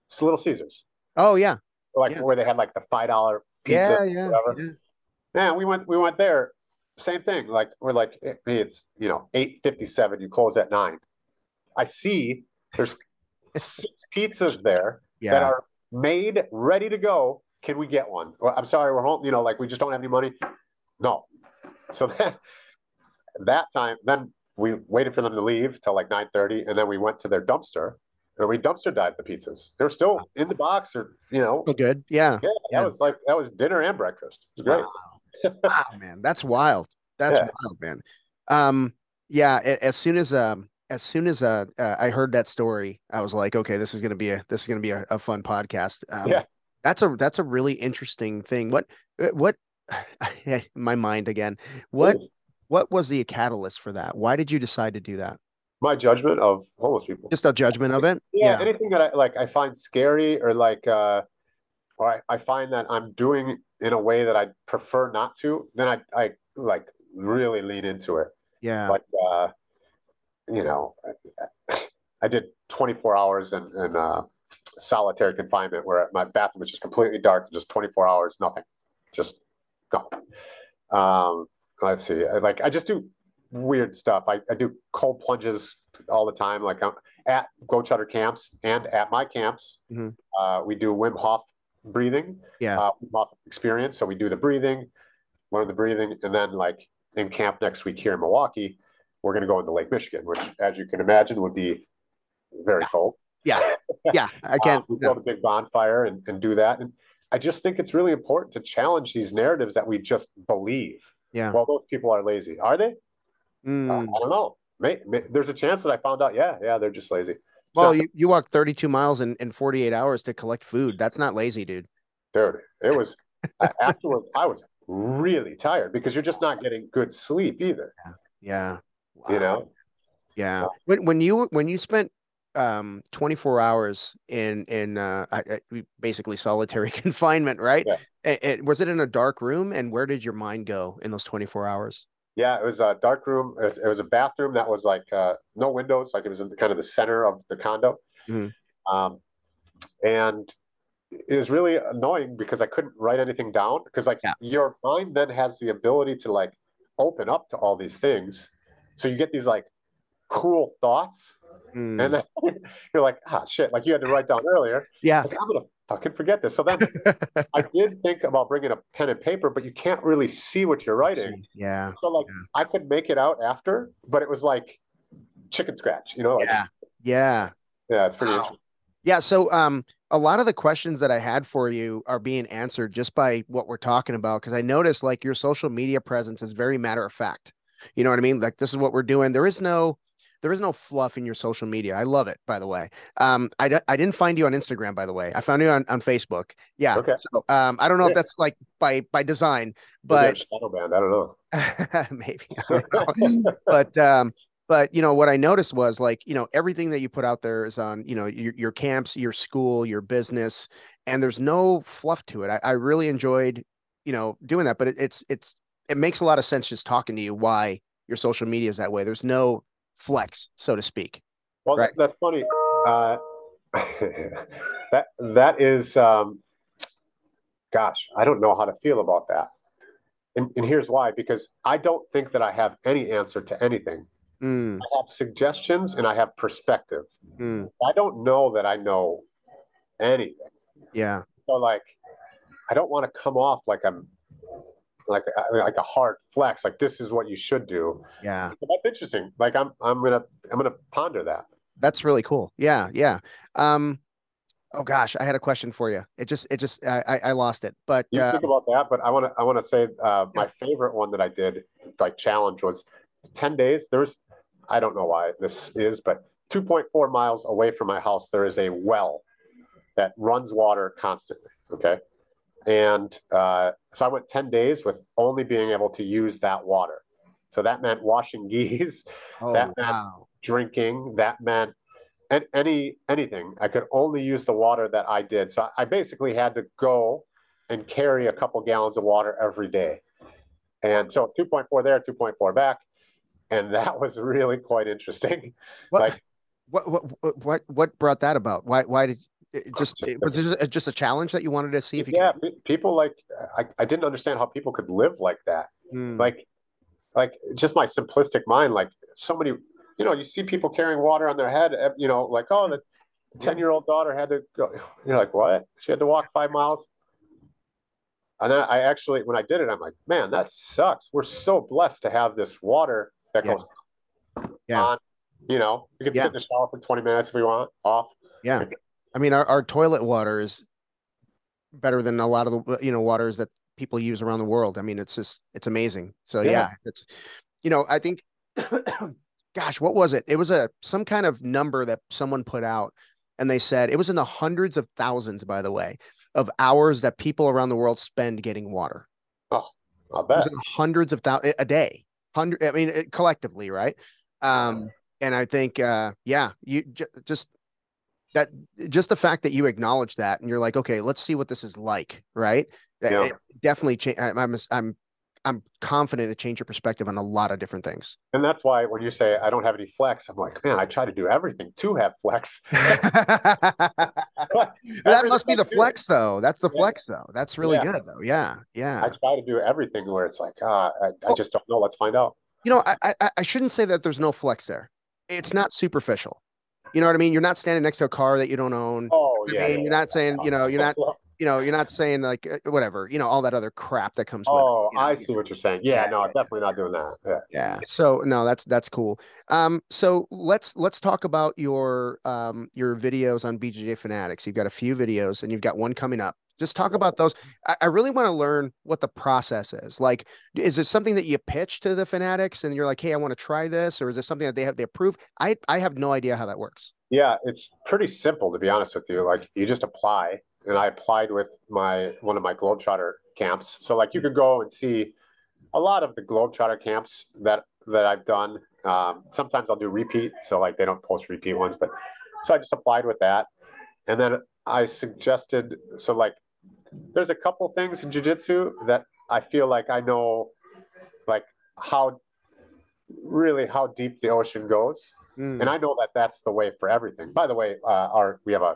B: it's Little Caesars,
A: Oh yeah.
B: like
A: Yeah.
B: where they had like the five dollar pizza.
A: Yeah, yeah.
B: whatever.
A: yeah.
B: Man, we went we went there. Same thing. Like we're like hey, it's you know eight fifty seven. You close at nine. I see there's [laughs] six pizzas there
A: Yeah.
B: that are made, ready to go. Can we get one? Well, I'm sorry, we're home. You know, like we just don't have any money. No. So [laughs] then that time, then we waited for them to leave till like 9:30, and then we went to their dumpster and we dumpster dived the pizzas. They were still in the box, or you know,
A: Feel good. Yeah.
B: yeah,
A: Yeah.
B: that was like that was dinner and breakfast. It was great.
A: Wow. wow, man, that's wild. That's
B: Yeah.
A: wild, man. Um, yeah. As soon as um, as soon as uh, uh, I heard that story, I was like, okay, this is gonna be a this is gonna be a, a fun podcast. Um,
B: Yeah.
A: That's a that's a really interesting thing. What uh, what [sighs] my mind again. What what was the catalyst for that? Why did you decide to do that?
B: My judgment of homeless people.
A: Just a judgment of it?
B: yeah, anything that I like I find scary or like uh or I, I find that I'm doing in a way that I prefer not to, then I I like really lean into it.
A: Yeah.
B: Like uh you know I did 24 hours in, in uh solitary confinement where my bathroom was just completely dark, just 24 hours, nothing. Just nothing. Um let's see. I, like I just do weird stuff. I, I do cold plunges all the time. Like I'm at Globetrotter camps and at my camps.
A: Mhm.
B: Uh, we do Wim Hof breathing,
A: Yeah.
B: uh, Wim Hof experience. So we do the breathing, learn the breathing, and then like in camp next week here in Milwaukee, we're going to go into Lake Michigan, which, as you can imagine, would be very cold.
A: Yeah. [laughs] Yeah. I can't.
B: Uh, we
A: no.
B: build a big bonfire and, and do that. And I just think it's really important to challenge these narratives that we just believe.
A: Yeah.
B: Well, those people are lazy. Are they? Uh,
A: Mm.
B: I don't know. May, may, there's a chance that I found out. Yeah, yeah, they're just lazy.
A: Well,
B: So,
A: you, you walked 32 miles in, in 48 hours to collect food. That's not lazy, dude.
B: dude, it was [laughs] afterwards. I was really tired because you're just not getting good sleep either.
A: Yeah.
B: You
A: Wow.
B: know,
A: Yeah. When when you when you spent um 24 hours in in uh I, I, we- basically solitary [laughs] confinement, right?
B: Yeah.
A: It, it- was it in a dark room and where did your mind go in those 24 hours?
B: Yeah, it was a dark room. It was, it was a bathroom that was like uh, no windows, like it was in the, kind of the center of the condo.
A: Mhm.
B: Um, and it was really annoying because I couldn't write anything down because like
A: Yeah.
B: your mind then has the ability to like open up to all these things. So you get these like cool thoughts
A: Mm.
B: and then [laughs] you're like, ah, shit, like you had to write down earlier.
A: Yeah.
B: Like, I'm gonna fucking forget this. So then I [laughs] did think about bringing a pen and paper, but you can't really see what you're writing.
A: Yeah.
B: So like
A: Yeah.
B: I could make it out after, but it was like chicken scratch, you know? Like,
A: Yeah. Yeah.
B: yeah, it's pretty
A: Wow.
B: interesting.
A: Yeah, so um a lot of the questions that I had for you are being answered just by what we're talking about because I noticed like your social media presence is very matter of fact. You know what I mean? Like this is what we're doing. There is no there is no fluff in your social media. I love it, by the way. Um I, d- I didn't find you on Instagram, by the way. I found you on, on Facebook. Yeah.
B: Okay.
A: So, um I don't know if that's like by by design, but
B: shadow banned. I don't know. [laughs]
A: maybe don't know. [laughs] but um but you know what i noticed was like you know everything that you put out there is on you know your, your camps your school your business and there's no fluff to it i, I really enjoyed you know doing that but it, it's it's it makes a lot of sense just talking to you why your social media is that way there's no flex so to speak
B: Well,
A: Right.
B: that's funny. Uh, [laughs] that that is, um, gosh, I don't know how to feel about that. And, and here's why: because I don't think that I have any answer to anything.
A: Mm,
B: I have suggestions and I have perspective.
A: mm,
B: I don't know that I know anything.
A: yeah
B: So, like, I don't want to come off like I'm like like a hard flex. Like this is what you should do.
A: yeah
B: But that's interesting. Like I'm I'm gonna I'm gonna ponder that.
A: that's really cool yeah yeah um oh gosh i had a question for you it just it just i i, lost it but
B: You
A: uh,
B: think about that, but I want to I want to say uh, my favorite one that I did like challenge was ten days. There's I don't know why this is, but 2.4 miles away from my house there is a well that runs water constantly. Okay, and uh, so I went ten days with only being able to use that water. So that meant washing geese, [laughs]
A: oh
B: that meant-
A: wow
B: drinking. That meant and any anything. I could only use the water that I did. So I basically had to go and carry a couple gallons of water every day. And so 2.4 there, 2.4 back. And that was really quite interesting.
A: What, [laughs]
B: Like-
A: what, what, what, what brought that about? Why, why did it just, it, was just- just a challenge that you wanted to see if you
B: yeah,
A: could?
B: people like I, I didn't understand how people could live like that.
A: Hmm,
B: Like like just my simplistic mind, like so many, you know, you see people carrying water on their head, eh, you know, like, oh, the 10 year old daughter had to go. [laughs] You're like, what? She had to walk five miles. And then I actually, when I did it, I'm like, man, that sucks. We're so blessed to have this water that
A: Yeah.
B: goes
A: Yeah.
B: on. You know, we can
A: Yeah.
B: sit in the shower for 20 minutes if we want, off.
A: Yeah. I mean, our, our toilet water is better than a lot of the, you know, waters that people use around the world. I mean, it's just, it's amazing. So
B: Yeah.
A: yeah, it's, you know, I think, [clears throat] gosh, what was it? It was a, some kind of number that someone put out and they said it was in the hundreds of thousands, by the way, of hours that people around the world spend getting water. Oh, was
B: bet.
A: in hundreds of thousands a day, hundred, I mean, it, collectively, right? Um, and I think, uh, yeah, you j- just that, just the fact that you acknowledge that and you're like, okay, let's see what this is like, right? That
B: Yeah.
A: it definitely change. I'm, I'm, I'm confident it changed your perspective on a lot of different things.
B: And that's why when you say I don't have any flex, I'm like, man, I try to do everything to have flex. [laughs] [laughs]
A: that must be the flex, though. That's the
B: Yeah.
A: flex, though. That's really
B: Yeah.
A: good, though. Yeah, yeah.
B: I try to do everything where it's like, ah, I, just don't know. Let's find out.
A: you know, I, I I shouldn't say that there's no flex there. It's not superficial. You know what I mean? You're not standing next to a car that you don't own.
B: Oh,
A: I
B: yeah.
A: mean,
B: yeah,
A: you're not saying, you know, you're not, you know, you're not saying like uh, whatever, you know, all that other crap that comes with it.
B: Oh,
A: you know?
B: I see what you're saying. Yeah,
A: Yeah,
B: no, definitely not doing that. Yeah.
A: Yeah. So no, that's that's cool. Um, so let's let's talk about your um your videos on BJJ Fanatics. You've got a few videos and you've got one coming up. Just talk about those. I, I really want to learn what the process is. Like, is it something that you pitch to the fanatics and you're like, hey, I want to try this, or is it something that they have they approve? I I have no idea how that works.
B: Yeah, it's pretty simple to be honest with you. Like you just apply, and I applied with my one of my Globetrotter camps. So like you could go and see a lot of the Globetrotter camps that that I've done. Um, sometimes I'll do repeat, so like they don't post repeat ones, but so I just applied with that, and then I suggested so like there's a couple things in jujitsu that I feel like I know, like how really how deep the ocean goes
A: Mm,
B: and I know that that's the way for everything. By the way, uh, our we have a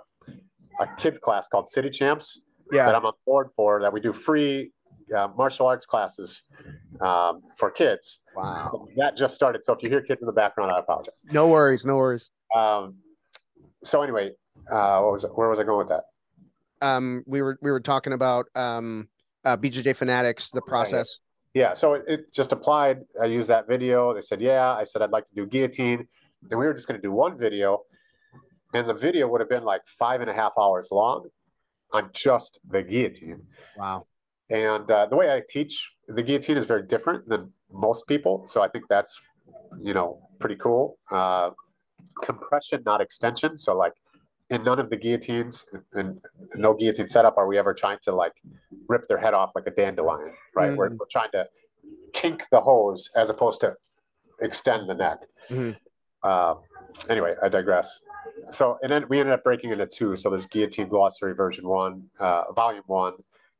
B: a kids class called City Champs
A: yeah.
B: that I'm on board for. That we do free uh, martial arts classes um, for kids.
A: Wow.
B: That just started. So if you hear kids in the background, I apologize.
A: No worries. No worries.
B: Um, so anyway, uh, what was where was I going with that?
A: Um, we were we were talking about um uh BJJ Fanatics, the process.
B: Yeah, so it, it just applied. I used that video. They said, yeah. I said I'd like to do guillotine, and we were just going to do one video, and the video would have been like five and a half hours long on just the guillotine.
A: Wow.
B: And uh, the way I teach the guillotine is very different than most people, so I think that's you know pretty cool. Uh, compression, not extension. So like in none of the guillotines and no guillotine setup are we ever trying to like rip their head off like a dandelion, right? We're,
A: Mhm.
B: we're trying to kink the hose as opposed to extend the neck.
A: Mhm.
B: Uh, anyway, I digress. So and then we ended up breaking into two. So there's guillotine glossary version one, uh, volume one,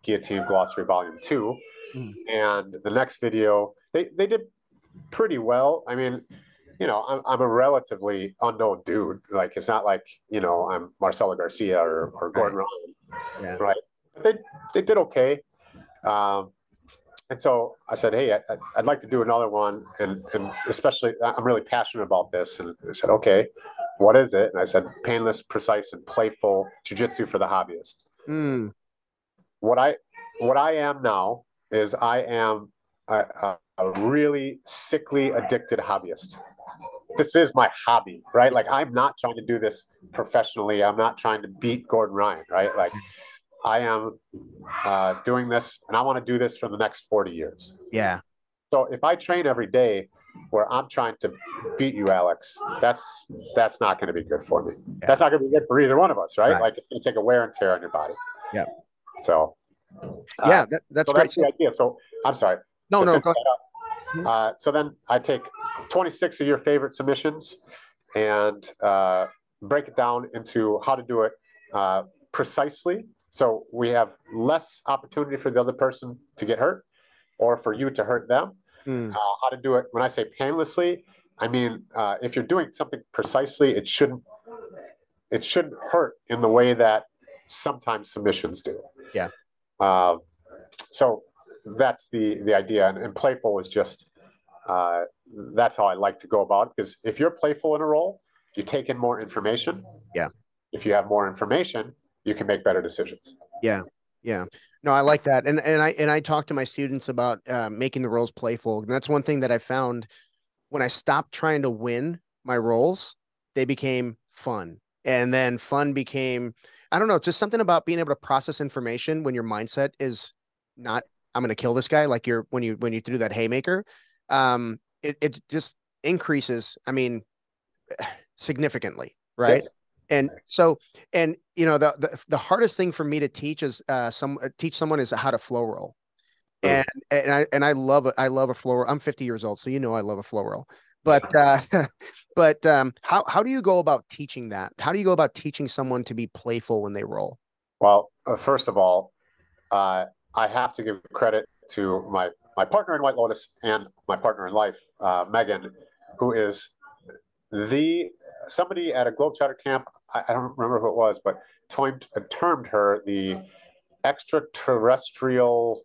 B: guillotine glossary volume two,
A: Mhm.
B: and the next video they they did pretty well. I mean, you know, I'm, I'm a relatively unknown dude. Like, it's not like, you know, I'm Marcelo Garcia or, or Gordon Ryan.
A: Yeah.
B: Right. They, they did okay. Um, and so I said, Hey, I, I'd like to do another one. And, and especially, I'm really passionate about this. And I said, Okay, what is it? And I said, painless, precise, and playful jujitsu for the hobbyist
A: Mm,
B: what I what I am now is I am a, a really sickly addicted hobbyist. This is my hobby, right? Like I'm not trying to do this professionally. I'm not trying to beat Gordon Ryan, right? Like I am uh, doing this, and I want to do this for the next 40 years.
A: yeah.
B: So if I train every day where I'm trying to beat you, Alex, that's that's not going to be good for me.
A: Yeah.
B: That's not going to be good for either one of us, right?
A: Right.
B: Like it's going to take a wear and tear on your body.
A: Yeah.
B: So. uh,
A: Yeah. That, that's
B: so
A: great.
B: that's the idea. So I'm sorry.
A: no, no. Go,
B: up, Uh, so then I take 26 of your favorite submissions and uh, break it down into how to do it uh, precisely. So we have less opportunity for the other person to get hurt or for you to hurt them.
A: mm,
B: Uh, how to do it. When I say painlessly, I mean uh, if you're doing something precisely, it shouldn't it shouldn't hurt in the way that sometimes submissions do.
A: Yeah.
B: Uh, so that's the the idea, and, and playful is just uh, that's how I like to go about. it. Because if you're playful in a roll, you take in more information.
A: Yeah.
B: if you have more information, you can make better decisions.
A: Yeah. Yeah. No, I like that. And and I and I talk to my students about uh, making the rolls playful. And that's one thing that I found when I stopped trying to win my rolls, they became fun. And then fun became I don't know, just something about being able to process information when your mindset is not I'm going to kill this guy like you're when you when you threw that haymaker. Um it it just increases, I mean [sighs] significantly, right? Yes. And so and you know the, the the hardest thing for me to teach is uh some uh, teach someone is how to flow roll. And and i and i love i love a flow roll. I'm 50 years old so you know i love a flow roll. But uh [laughs] but um how how do you go about teaching that? How do you go about teaching someone to be playful when they roll?
B: Well uh, first of all uh i have to give credit to my my partner in white lotus and my partner in life uh megan who is the somebody at a Globetrotter camp, I, I don't remember who it was, but termed, termed her the extraterrestrial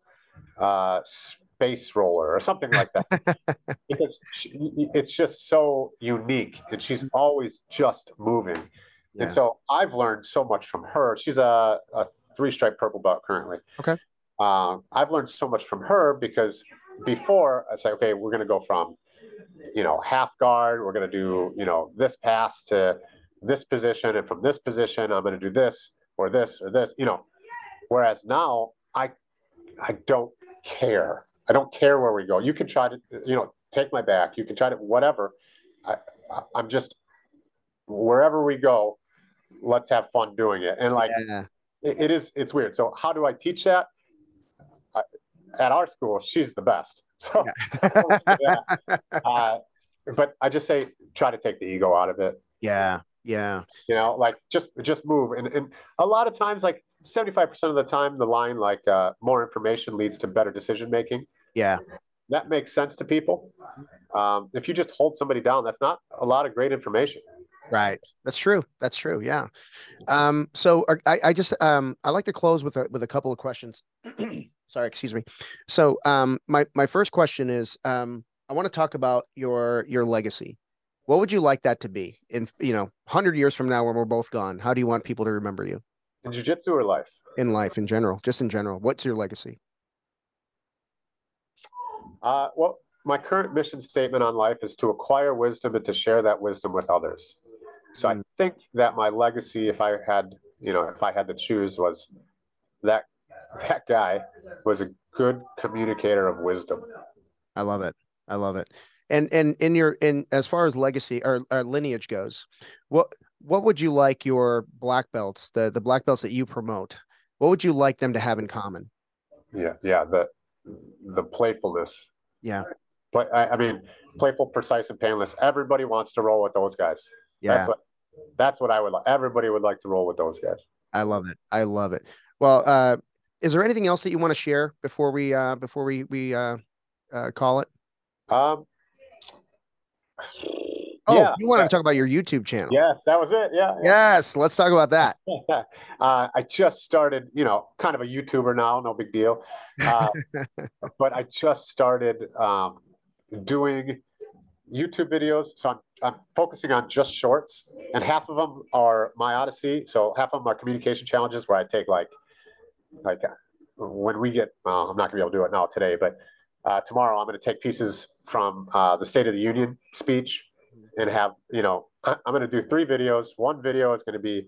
B: uh, space roller or something like that. [laughs] because she, it's just so unique and she's always just moving. Yeah. And so I've learned so much from her. She's a, a three stripe purple belt currently.
A: Okay.
B: Um, I've learned so much from her because before I say, okay, we're going to go from you know, half guard. We're going to do, you know, this pass to this position. And from this position, I'm going to do this or this or this, you know. Whereas now I, I don't care. I don't care where we go. You can try to, you know, take my back. You can try to, whatever. I, I'm just, wherever we go, let's have fun doing it. And like, yeah. it, it is, it's weird. So how do I teach that? At our school, she's the best. [laughs] So, yeah. [laughs] uh, but I just say try to take the ego out of it.
A: Yeah, yeah.
B: You know, like just just move, and and a lot of times, like seventy five percent of the time, the line like uh, more information leads to better decision making.
A: Yeah,
B: that makes sense to people. Um, if you just hold somebody down, that's not a lot of great information.
A: Right. That's true. That's true. Yeah. Um, so I, I just um, I like to close with a with a couple of questions. [clears throat] Sorry, excuse me. So um, my my first question is um, I want to talk about your your legacy. What would you like that to be in you know hundred years from now when we're both gone? How do you want people to remember you?
B: In jujitsu or life?
A: In life, in general, just in general. What's your legacy?
B: Uh, well, my current mission statement on life is to acquire wisdom and to share that wisdom with others. So mm. I hmm. think that my legacy, if I had, you know, if I had to choose, was that that guy was a good communicator of wisdom.
A: I love it. I love it. And and in your in as far as legacy or, or lineage goes, what what would you like your black belts, the the black belts that you promote, what would you like them to have in common?
B: Yeah, yeah, the the playfulness.
A: Yeah.
B: But I, I mean, playful, precise, and painless. Everybody wants to roll with those guys.
A: Yeah.
B: That's what that's what I would like. Everybody would like to roll with those guys.
A: I love it. I love it. Well, uh, is there anything else that you want to share before we uh before we we uh, uh call it?
B: Um.
A: Oh, yeah, you wanted to talk about your YouTube channel?
B: Yes, that was it. Yeah.
A: Yes, let's talk about that. [laughs]
B: uh, I just started, you know, kind of a YouTuber now, no big deal. Uh, [laughs] but I just started um, doing YouTube videos. So I'm, I'm focusing on just shorts, and half of them are MyOdisee. So half of them are communication challenges where I take like like when we get, uh, I'm not gonna be able to do it now today, but uh, tomorrow I'm going to take pieces from uh, the State of the Union speech and have, you know, I'm going to do three videos. One video is going to be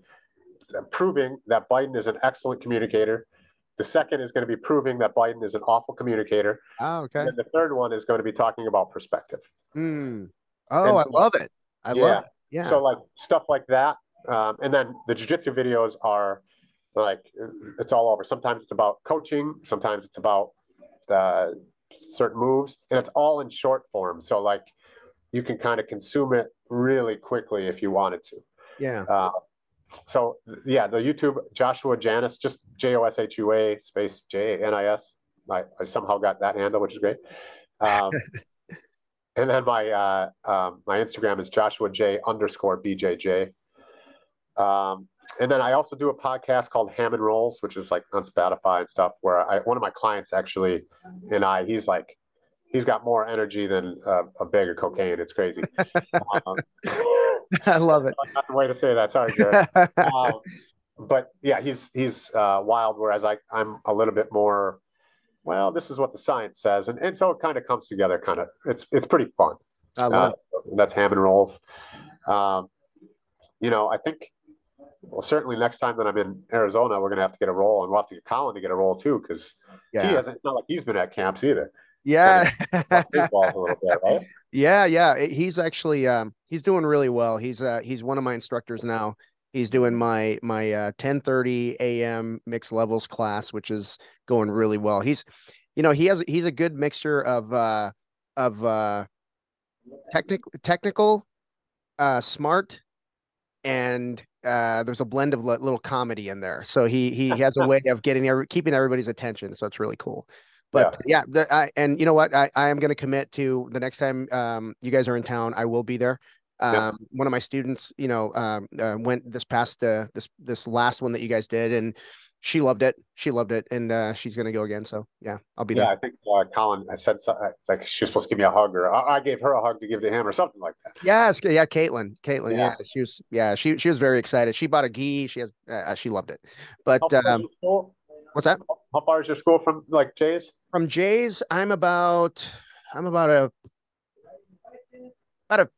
B: proving that Biden is an excellent communicator. The second is going to be proving that Biden is an awful communicator.
A: Oh, okay.
B: And the third one is going to be talking about perspective.
A: Mm. Oh, and I love it. I yeah, love it. Yeah.
B: So like stuff like that. Um, and then the jujitsu videos are like it's all over. Sometimes it's about coaching. Sometimes it's about the certain moves, and it's all in short form. So like you can kind of consume it really quickly if you wanted to.
A: Yeah.
B: Uh, so yeah, the YouTube Joshua Janis, just J O S H U A space J N I S. I, I somehow got that handle, which is great. Um, [laughs] and then my uh, um, my Instagram is Joshua J underscore BJJ. Um, and then I also do a podcast called Ham and Rolls, which is like on Spotify and stuff. Where I one of my clients actually and I, he's like he's got more energy than uh, a bag of cocaine. It's crazy. [laughs] um,
A: I love it. [laughs]
B: Not the way to say that. Sorry, Jared. [laughs] um, but yeah, he's he's uh, wild. Whereas I I'm a little bit more. Well, this is what the science says, and, and so it kind of comes together. Kind of, it's it's pretty fun.
A: I love uh,
B: it. That's Hammond rolls. Um, you know, I think. Well, certainly next time that I'm in Arizona, we're gonna have to get a roll, and we'll have to get Colin to get a roll too, because yeah. he hasn't. Not like he's been at camps either.
A: Yeah. bit, right? [laughs] Yeah, yeah. He's actually um, he's doing really well. He's uh, he's one of my instructors now. He's doing my my uh, 10:30 a.m. mixed levels class, which is going really well. He's, you know, he has he's a good mixture of uh, of uh, technical technical, uh, smart, and uh, there's a blend of little comedy in there. So he he has a [laughs] way of getting every, keeping everybody's attention. So it's really cool. But yeah, yeah the, I, and you know what? I, I am going to commit to the next time um, you guys are in town, I will be there. Um, yeah. One of my students, you know, um, uh, went this past uh, this this last one that you guys did, and she loved it. She loved it, and uh, she's going to go again. So yeah, I'll be there.
B: Yeah, I think uh, Colin. I said so, like she was supposed to give me a hug, or I, I, gave her a hug to give to him, or something like that.
A: Yes, yeah, Caitlin, Caitlin, yeah. yeah. she was, yeah, she she was very excited. She bought a gi. She has, uh, she loved it. But um, what's that?
B: How far is your school from like Jay's?
A: From Jay's, I'm about I'm about a about a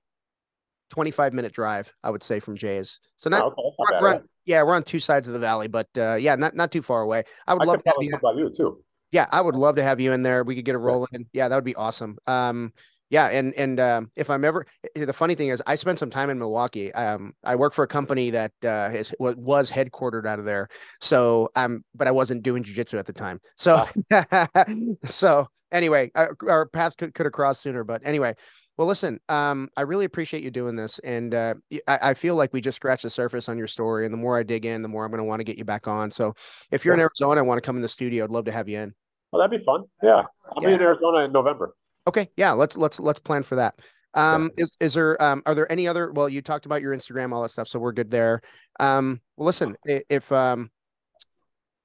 A: 25 minute drive, I would say, from Jay's. So not, oh, okay. not we're, we're on, yeah, we're on two sides of the valley, but uh, yeah, not not too far away. I would I love to have you.
B: About you too.
A: Yeah, I would love to have you in there. We could get a roll in. Yeah, that would be awesome. Um, yeah, and and um, if I'm ever the funny thing is, I spent some time in Milwaukee. Um, I work for a company that uh, is, was headquartered out of there. So um, but I wasn't doing jujitsu at the time. So [laughs] so anyway, our, our paths could could have crossed sooner. But anyway, well, listen, um, I really appreciate you doing this, and uh, I, I, feel like we just scratched the surface on your story. And the more I dig in, the more I'm going to want to get you back on. So if you're yeah. in Arizona, I want to come in the studio. I'd love to have you in.
B: Well, that'd be fun. Yeah, I'll yeah. be in Arizona in November.
A: Okay, yeah, let's let's let's plan for that. Um, is is there um are there any other? Well, you talked about your Instagram, all that stuff, so we're good there. Um, well, listen, if um,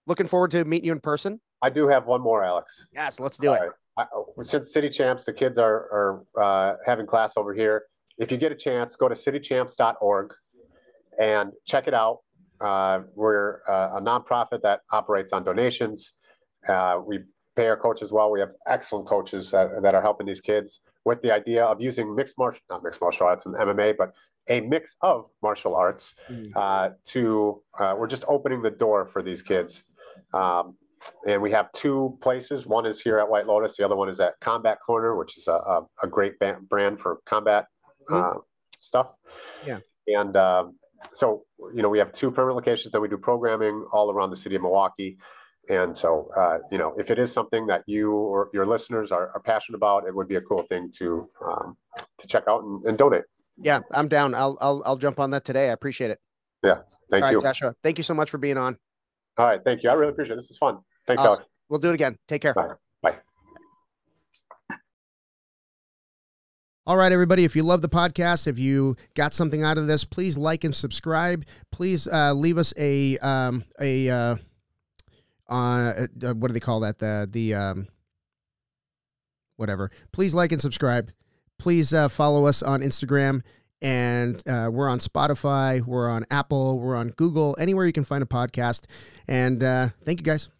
A: looking forward to meeting you in person.
B: I do have one more, Alex.
A: Yes, let's do it.
B: I, since City Champs, the kids are are uh, having class over here. If you get a chance, go to citychamps.org and check it out. Uh, we're uh, a nonprofit that operates on donations. Uh, we pay our coaches well. We have excellent coaches that, that are helping these kids with the idea of using mixed martial, arts not mixed martial arts and MMA, but a mix of martial arts mm. uh, to, uh, we're just opening the door for these kids. Um, and we have two places. One is here at White Lotus. The other one is at Combat Corner, which is a, a, a great brand for combat mm. uh, stuff.
A: Yeah.
B: And um, so, you know, we have two permanent locations that we do programming all around the city of Milwaukee. And so, uh, you know, if it is something that you or your listeners are, are passionate about, it would be a cool thing to um, to check out and, and, donate.
A: Yeah, I'm down. I'll I'll I'll jump on that today. I appreciate it.
B: Yeah, thank
A: All
B: you,
A: right, Tasha. Thank you so much for being on.
B: All right, thank you. I really appreciate it. This is fun. Thanks, awesome. Alex.
A: We'll do it again. Take care.
B: Bye. Bye.
A: All right, everybody. If you love the podcast, if you got something out of this, please like and subscribe. Please uh, leave us a um, a uh, uh, uh, what do they call that? The the um, whatever. Please like and subscribe. Please uh, follow us on Instagram, and uh, we're on Spotify, we're on Apple, we're on Google, anywhere you can find a podcast. And uh, thank you guys.